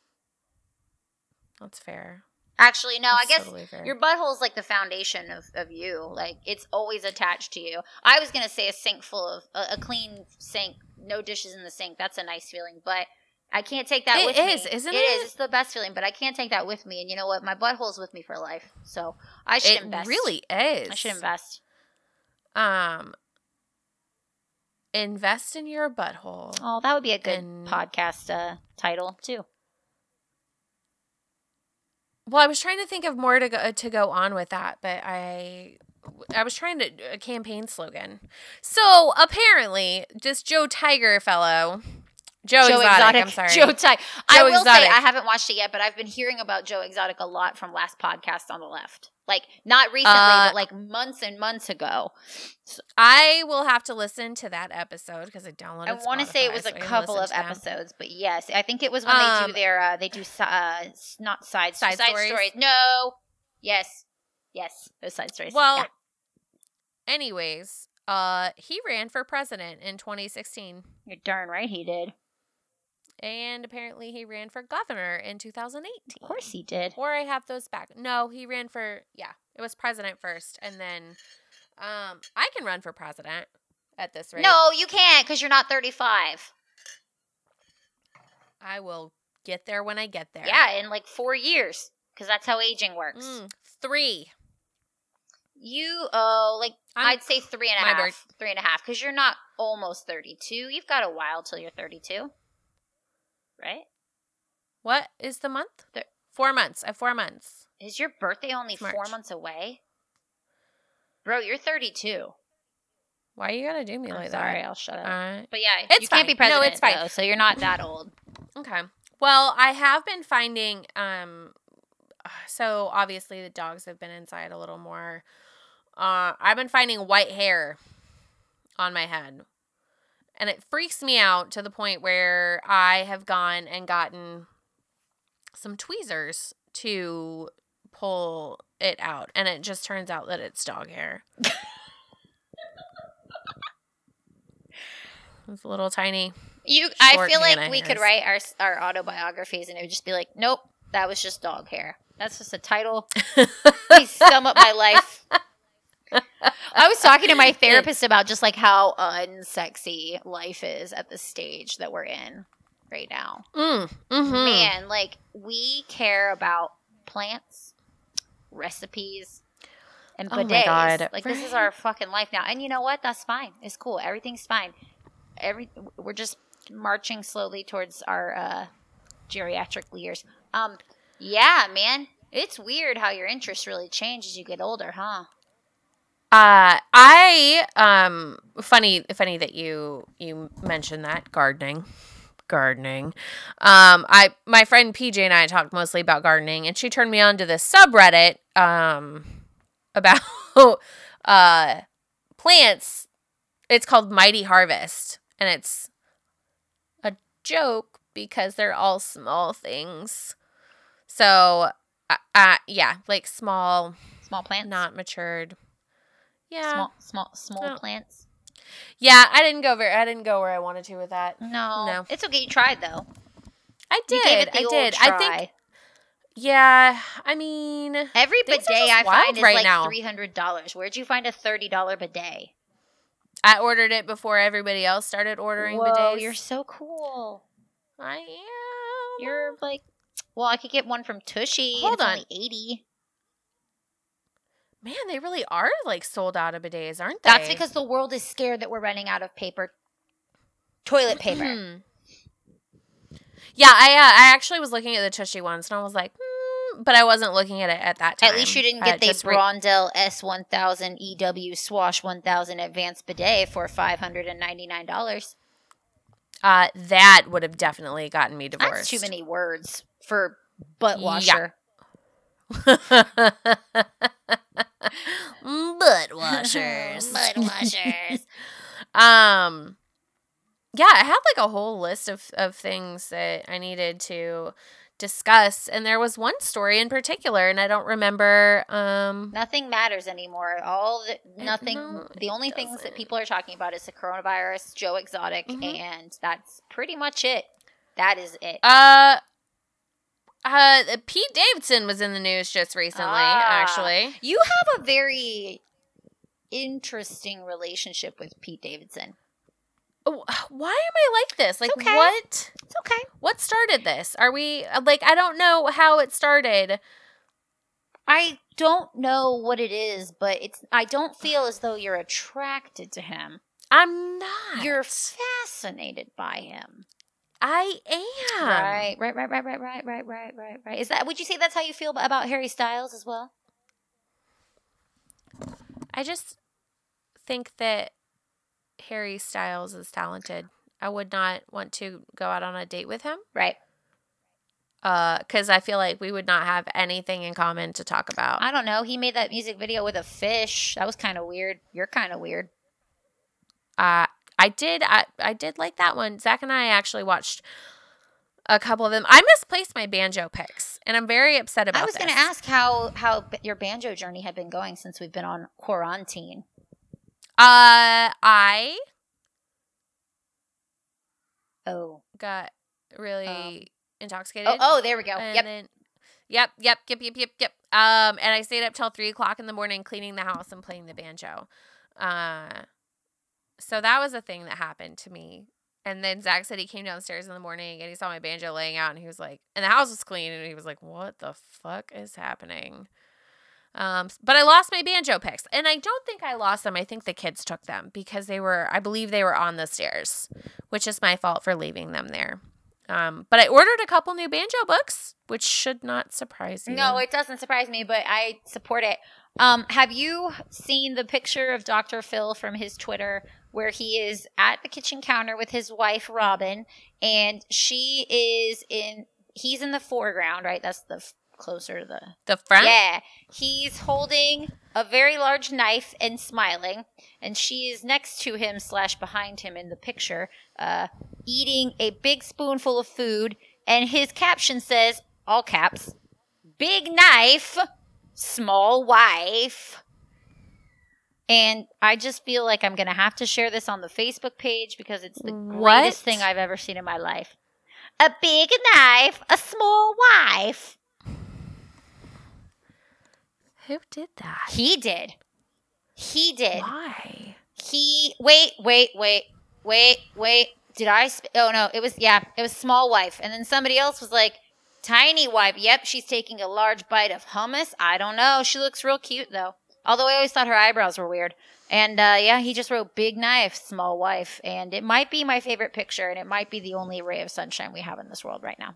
That's fair. Actually, no, I That's guess totally. Your butthole is like the foundation of, of you. Like it's always attached to you. I was gonna say a sink full of a, a clean sink, no dishes in the sink. That's a nice feeling, but I can't take that It with is, me. isn't It is. it? It's It's the best feeling, but I can't take that with me. And you know what? My butthole's with me for life. So I should it invest. really is. I should invest. Um, invest in your butthole. Oh, that would be a good And- podcast uh, title too. Well, I was trying to think of more to go to go on with that, but I I was trying to a campaign slogan. So apparently, just Joe Tiger fellow, Joe, Exotic, I'm sorry. Joe Ty. I Joe will say I haven't watched it yet, but I've been hearing about Joe Exotic a lot from last podcast on the left. Like not recently, Uh, but like months and months ago. I will have to listen to that episode because I downloaded. I want to say it was so a couple of episodes, but yes, I think it was when they Um, do their uh, they do uh, not side Side stories? No, yes, yes, those side stories. Well, Yeah. anyways, uh, he ran for president in 2016, you're darn right he did. And apparently he ran for governor in 2018. Of course he did. Or I have those back. No, he ran for yeah. It was president first, and then um I can run for president at this rate. No, you can't because you're not 35. I will get there when I get there. Yeah, in like four years because that's how aging works. Mm, three. You oh like i would say three and a half, three and a half because you're not almost 32. You've got a while till you're 32, right? What is the month? Four months. I have four months. Is your birthday only It's four March. months away? Bro, you're 32. Why are you gonna do me I'm like sorry, that? I'll shut up. Uh, but yeah, it's you can't be fine. No, it's fine. though, so you're not that old. Okay. Well, I have been finding um so obviously the dogs have been inside a little more. Uh I've been finding white hair on my head. And it freaks me out to the point where I have gone and gotten some tweezers to pull it out and it just turns out that it's dog hair. it's a little tiny. You, I feel like we could write our our autobiographies, and it would just be like, nope, that was just dog hair. That's just a title. Please sum up my life. I was talking to my therapist about just like how unsexy life is at the stage that we're in. right now. Mm, hmm Man, like we care about plants, recipes, and Oh my God, like this is our fucking life now. And you know what? That's fine. It's cool. Everything's fine. Every we're just marching slowly towards our uh geriatric years. Um yeah, man. It's weird how your interests really change as you get older, huh? Uh, I um, funny, funny that you you mentioned that gardening, gardening. Um, I my friend PJ and I talked mostly about gardening, and she turned me on to this subreddit um about uh plants. It's called Mighty Harvest, and it's a joke because they're all small things. So, uh, uh yeah, like small, Small plants. not matured. Yeah. small small small No. plants. Yeah, I didn't go very I didn't go where I wanted to with that. No. No. It's okay, you tried though. I did. gave it the I did. Try. I think yeah, I mean every bidet I find is right like now. three hundred dollars. Where'd you find a thirty dollar bidet? I ordered it before everybody else started ordering Whoa, bidets. you're so cool. I am. You're like, well, I could get one from Tushy. Hold it's on. only eighty. Man, they really are like sold out of bidets, aren't they? That's because the world is scared that we're running out of paper, toilet paper. Yeah, I uh, I actually was looking at the Tushy ones and I was like, hmm, but I wasn't looking at it at that time. At least you didn't Uh, get the just re- Brondell S1000 EW Swash 1000 Advanced Bidet for five hundred and ninety nine dollars. uh, that would have definitely gotten me divorced. That's too many words for butt washer. Butt washers. butt washers. um yeah, I had like a whole list of of things that I needed to discuss and there was one story in particular and I don't remember um Nothing matters anymore. All the nothing. no, the only things that people are talking about is the coronavirus, Joe Exotic, Mhm. and that's pretty much it. That is it. uh uh Pete Davidson was in the news just recently Ah. actually. you have a very interesting relationship with Pete Davidson. Oh, Why am I like this? Like okay. what It's okay. what started this? Are we like I don't know how it started. I don't know what it is, but it's. I don't feel as though you're attracted to him. I'm not. You're fascinated by him. I am. Right, right, right, right, right, right, right, right, right, right. Is that? Would you say that's how you feel about Harry Styles as well? I just think that Harry Styles is talented. I would not want to go out on a date with him. Right. Uh, because I feel like we would not have anything in common to talk about. I don't know. He made that music video with a fish. That was kind of weird. You're kind of weird. Uh, I did. I I did like that one. Zach and I actually watched a couple of them. I misplaced my banjo picks, and I'm very upset about. It. I was going to ask how how your banjo journey had been going since we've been on quarantine. Uh, I Oh. got really intoxicated. Oh, oh, there we go. And Yep. then, yep, yep, yep, yep, yep, yep. Um, and I stayed up till three o'clock in the morning cleaning the house and playing the banjo. Uh, so that was a thing that happened to me. And then Zach said he came downstairs in the morning and he saw my banjo laying out and he was like, and the house was clean and he was like, what the fuck is happening? Um, but I lost my banjo picks and I don't think I lost them. I think the kids took them because they were, I believe they were on the stairs, which is my fault for leaving them there. Um, but I ordered a couple new banjo books, which should not surprise you. No, it doesn't surprise me, but I support it. Um, have you seen the picture of Dr. Phil from his Twitter where he is at the kitchen counter with his wife Robin and she is in he's in the foreground, right? That's the f- closer to the the front. Yeah. He's holding a very large knife and smiling, and she is next to him slash behind him in the picture, uh, eating a big spoonful of food, and his caption says, all caps, big knife, small wife. And I just feel like I'm gonna have to share this on the Facebook page because it's the What? greatest thing I've ever seen in my life. A big knife, a small wife. Who did that? He did. He did. Why? He wait, wait, wait, wait, wait. did I? Sp- oh no, it was yeah, it was small wife, and then somebody else was like tiny wife. Yep, she's taking a large bite of hummus. I don't know. She looks real cute though. Although I always thought her eyebrows were weird. And uh, yeah, he just wrote big knife, small wife, and it might be my favorite picture, and it might be the only ray of sunshine we have in this world right now.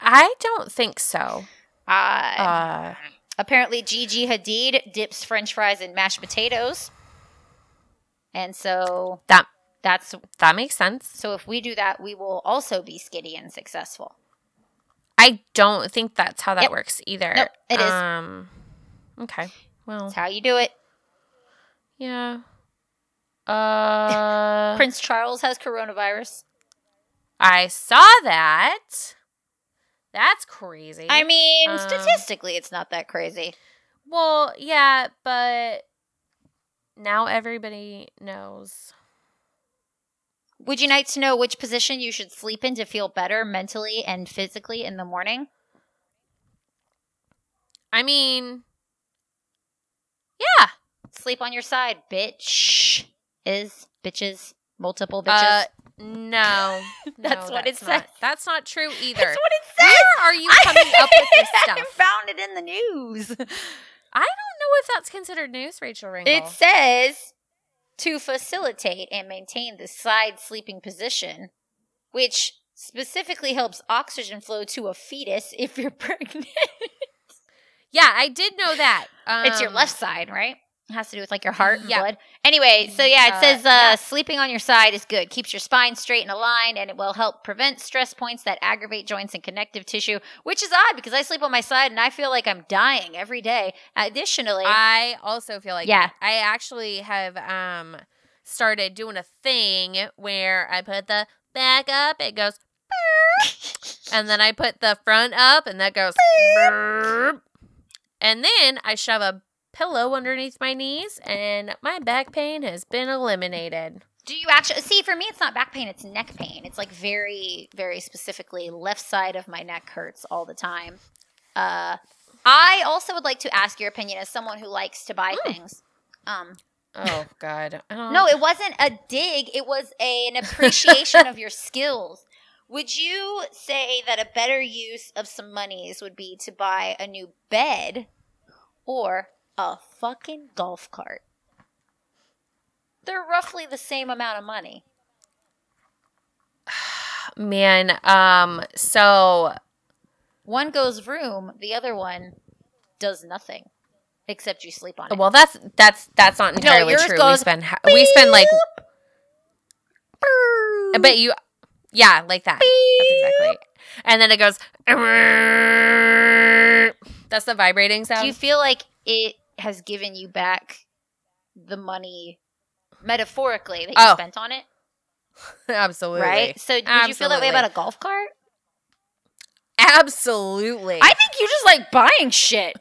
I don't think so. Uh, Uh, apparently, Gigi Hadid dips French fries in mashed potatoes, and so that that's that makes sense. so. If we do that, we will also be skitty and successful. I don't think that's how that Yep. works either. Nope, it is. Okay. Well, That's how you do it. yeah. Uh, Prince Charles has coronavirus. I saw that. That's crazy. I mean, Um, statistically, it's not that crazy. well, yeah, but now everybody knows. Would you like to know which position you should sleep in to feel better mentally and physically in the morning? I mean, yeah. Sleep on your side, bitch. Is bitches multiple bitches? Uh, no, That's no, what it that's not- says. That's not true either. That's what it says. Where are you coming up with this stuff? I found it in the news. I don't know if that's considered news, Rachel Ringle. It says to facilitate and maintain the side sleeping position, which specifically helps oxygen flow to a fetus if you're pregnant. Yeah, I did know that. Um, it's your left side, right? It has to do with like your heart and yeah. blood. Anyway, so yeah, it Uh, says uh, yeah. sleeping on your side is good. Keeps your spine straight and aligned, and it will help prevent stress points that aggravate joints and connective tissue. Which is odd because I sleep on my side and I feel like I'm dying every day. Additionally, I also feel like Yeah. I actually have um started doing a thing where I put the back up, it goes, and then I put the front up, and that goes, and then I shove a pillow underneath my knees, and my back pain has been eliminated. Do you actually see? For me, it's not back pain; it's neck pain. It's like very, very specifically left side of my neck hurts all the time. Uh, I also would like to ask your opinion as someone who likes to buy things. Um, Oh God, no, it wasn't a dig; it was a, an appreciation of your skills. Would you say that a better use of some monies would be to buy a new bed or a fucking golf cart? They're roughly the same amount of money. man. Um, so One goes room, the other one does nothing, except you sleep on it. well, that's that's that's not entirely yours true. we spend we spend like I bet you, yeah, like that. That's exactly. And then it goes. That's the vibrating sound. Do you feel like it has given you back the money metaphorically that you Oh. spent on it? Absolutely. Right? So, did you feel that way about a golf cart? Absolutely. I think you just like buying shit.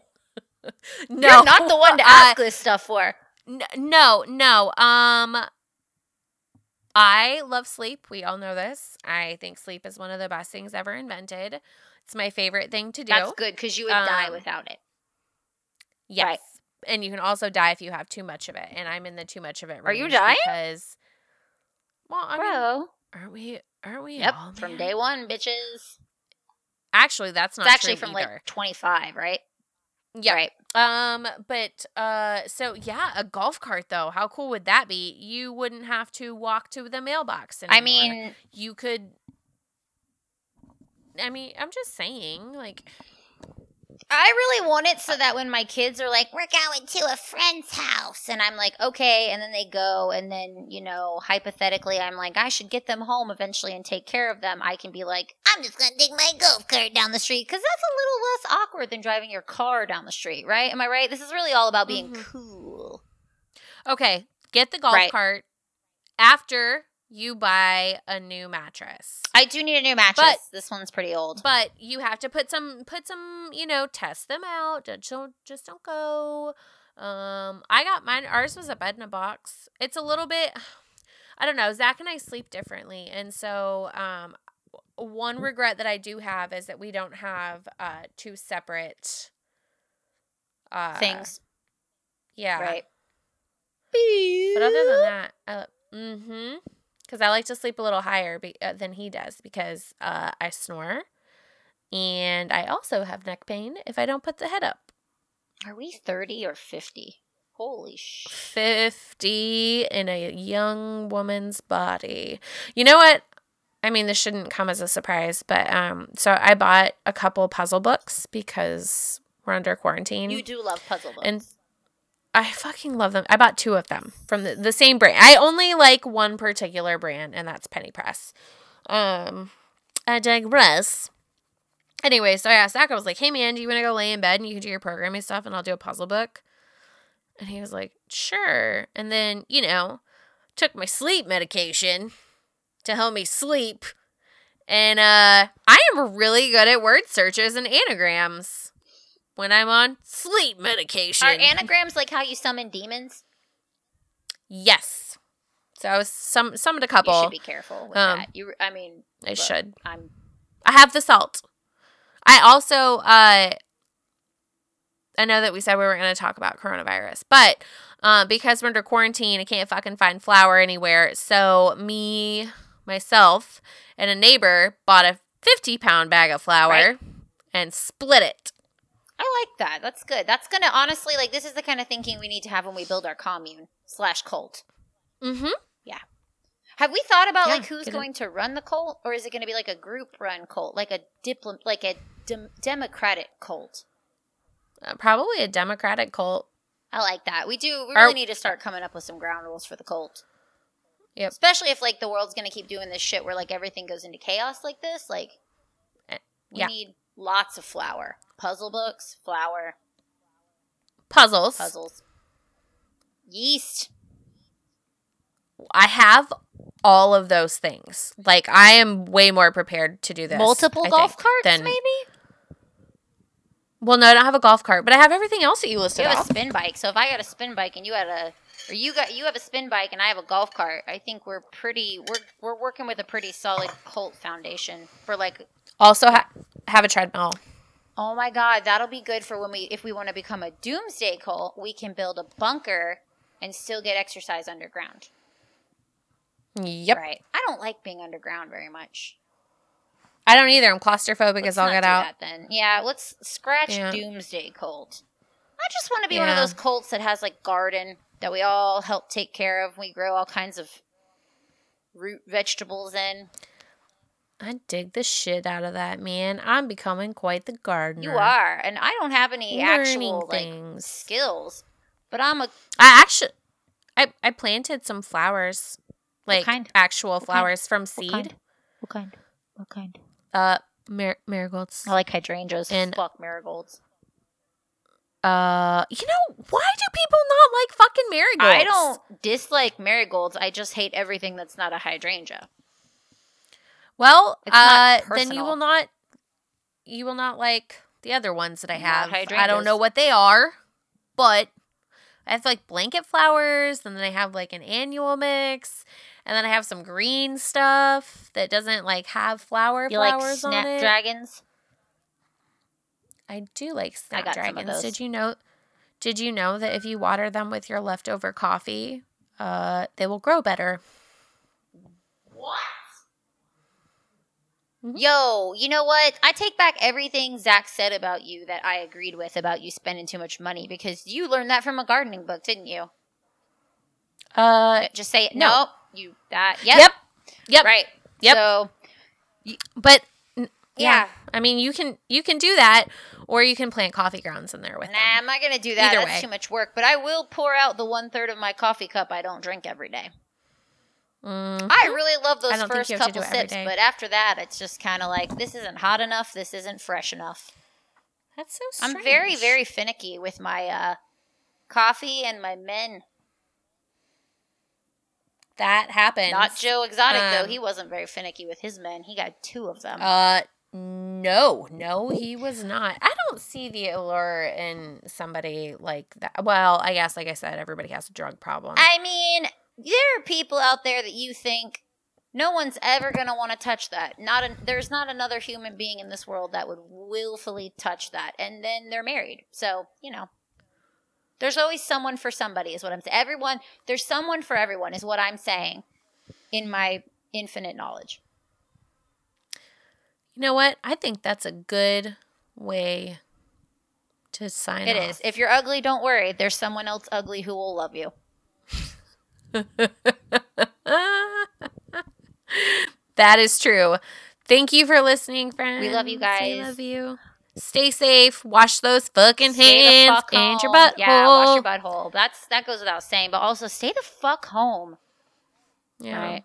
no, You're not the one to uh, ask this stuff for. N- no, no. Um, I love sleep. We all know this. I think sleep is one of the best things ever invented. It's my favorite thing to do. That's good because you would die Um, without it. Yes. Right. And you can also die if you have too much of it. And I'm in the too much of it. Are you dying? Because, well, I mean, Bro. aren't we? Aren't we? Yep. all, From day one, bitches. Actually, that's not It's actually from either. like 25, right? yeah. Right. Um, but uh, so yeah, a golf cart though. How cool would that be? You wouldn't have to walk to the mailbox. Anymore. I mean, you could. I mean, I'm just saying, like, I really want it so that when my kids are like, we're going to a friend's house, and I'm like, okay, and then they go, and then, you know, hypothetically, I'm like, I should get them home eventually and take care of them. I can be like, I'm just going to take my golf cart down the street because that's a little less awkward than driving your car down the street, right? Am I right? This is really all about being Mhm. cool. okay, get the golf Right. cart after you buy a new mattress. I do need a new mattress. But- this one's pretty old. But you have to put some, put some, you know, test them out. Don't- Don't just don't go. Um, I got mine. Ours was a bed in a box. It's a little bit. I don't know. Zach and I sleep differently, and so um, one regret that I do have is that we don't have uh two separate uh Things. Yeah. Right. But other than that, I, mm-hmm. Because I like to sleep a little higher be- uh, than he does because uh, I snore, and I also have neck pain if I don't put the head up. Are we 30 or 50? Holy sh! 50 in a young woman's body. You know what? I mean, this shouldn't come as a surprise, but um, so I bought a couple puzzle books because we're under quarantine. You do love puzzle books. And I fucking love them. I bought two of them from the, the same brand. I only like one particular brand, and that's Penny Press. Um, I digress. Anyway, so I asked Zach, I was like, hey man, do you want to go lay in bed and you can do your programming stuff and I'll do a puzzle book? And he was like, sure. And then, you know, took my sleep medication to help me sleep. And uh I am really good at word searches and anagrams when I'm on sleep medication. Are anagrams like how you summon demons? yes. So I was some summoned a couple. You should be careful with Um, that. You, I mean, I look, should. I'm I have the salt. I also uh I know that we said we were going to talk about coronavirus, but uh, because we're under quarantine, I can't fucking find flour anywhere. So me, myself, and a neighbor bought a 50 pound bag of flour Right. and split it. I like that. That's good. That's gonna honestly like this is the kind of thinking we need to have when we build our commune slash cult. Mm-hmm. Yeah. Have we thought about Yeah, like who's get it. going to run the cult, or is it going to be like a group run cult, like a diplo- like a dem- democratic cult? Uh, probably a Democratic cult. I like that. We do. We really need to start coming up with some ground rules for the cult. Yep. Especially if like the world's going to keep doing this shit where like everything goes into chaos like this. Like, Eh, we yeah. need lots of flour, puzzle books, flour, Puzzles. puzzles, yeast. I have all of those things. Like I am way more prepared to do this. Multiple I golf think, carts, than- maybe. Well, no, I don't have a golf cart, but I have everything else that you listed You have a spin bike, so if I got a spin bike and you had a, or you got you have a spin bike and I have a golf cart, I think we're pretty. We're we're working with a pretty solid cult foundation for like. Also, ha- have a treadmill. Oh my god, that'll be good for when we if we want to become a doomsday cult, we can build a bunker and still get exercise underground. Yep. Right. I don't like being underground very much. I don't either. I'm claustrophobic Let's as I'll get out. then. Yeah, let's scratch Yeah. doomsday cult. I just want to be one of those cults that has like garden that we all help take care of. We grow all kinds of root vegetables in. I dig the shit out of that, man. I'm becoming quite the gardener. You are, and I don't have any Learning actual like skills, but I'm a I actually, I I planted some flowers, like kind? actual kind? flowers from What seed. kind? What kind? What kind? Uh, mar- marigolds. I like hydrangeas. And- fuck marigolds. Uh, you know why do people not like fucking marigolds? I don't dislike marigolds. I just hate everything that's not a hydrangea. Well, uh, then you will not. You will not like the other ones that I have. I don't know what they are, but I have like blanket flowers, and then I have like an annual mix, and then I have some green stuff that doesn't like have flower You like flowers on it. snapdragons? I do like I got some of snapdragons. Did you know? Did you know that if you water them with your leftover coffee, uh, they will grow better? What? Mhm. Yo, you know what? I take back everything Zach said about you that I agreed with about you spending too much money because you learned that from a gardening book, didn't you? Uh, Just say it. no. No, you that. Yep. yep, yep. Right. Yep. So But Yeah. yeah. I mean, you can you can do that, or you can plant coffee grounds in there with nah, them. I'm not gonna do that. Either That's way. too much work. But I will pour out the one third of my coffee cup I don't drink every day. Mm. I really love those I don't think first you have to couple do it every sips, but after that, it's just kind of like this isn't hot enough. This isn't fresh enough. That's so. Strange. I'm very, very finicky with my uh, coffee and my men. That happened. Not Joe Exotic though. Um, He wasn't very finicky with his men. He got two of them. Uh, no, no, he was not. I don't see the allure in somebody like that. Well, I guess, like I said, everybody has a drug problem. I mean, there are people out there that you think no one's ever gonna want to touch that. Not an, there's not another human being in this world that would willfully touch that, and then they're married. So you know, there's always someone for somebody. Is what I'm saying. Everyone, there's someone for everyone. Is what I'm saying. in my infinite knowledge. You know what? I think that's a good way to sign It off. is. If you're ugly, don't worry. There's someone else ugly who will love you. that is true. Thank you for listening, friends. We love you guys. We love you. Stay safe. Wash those fucking Stay hands fuck and your home. butthole. Yeah, wash your butthole. That's that goes without saying. But also, stay the fuck home. Yeah. All right.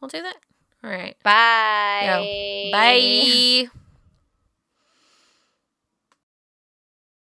We'll do that. All right. Bye. Bye.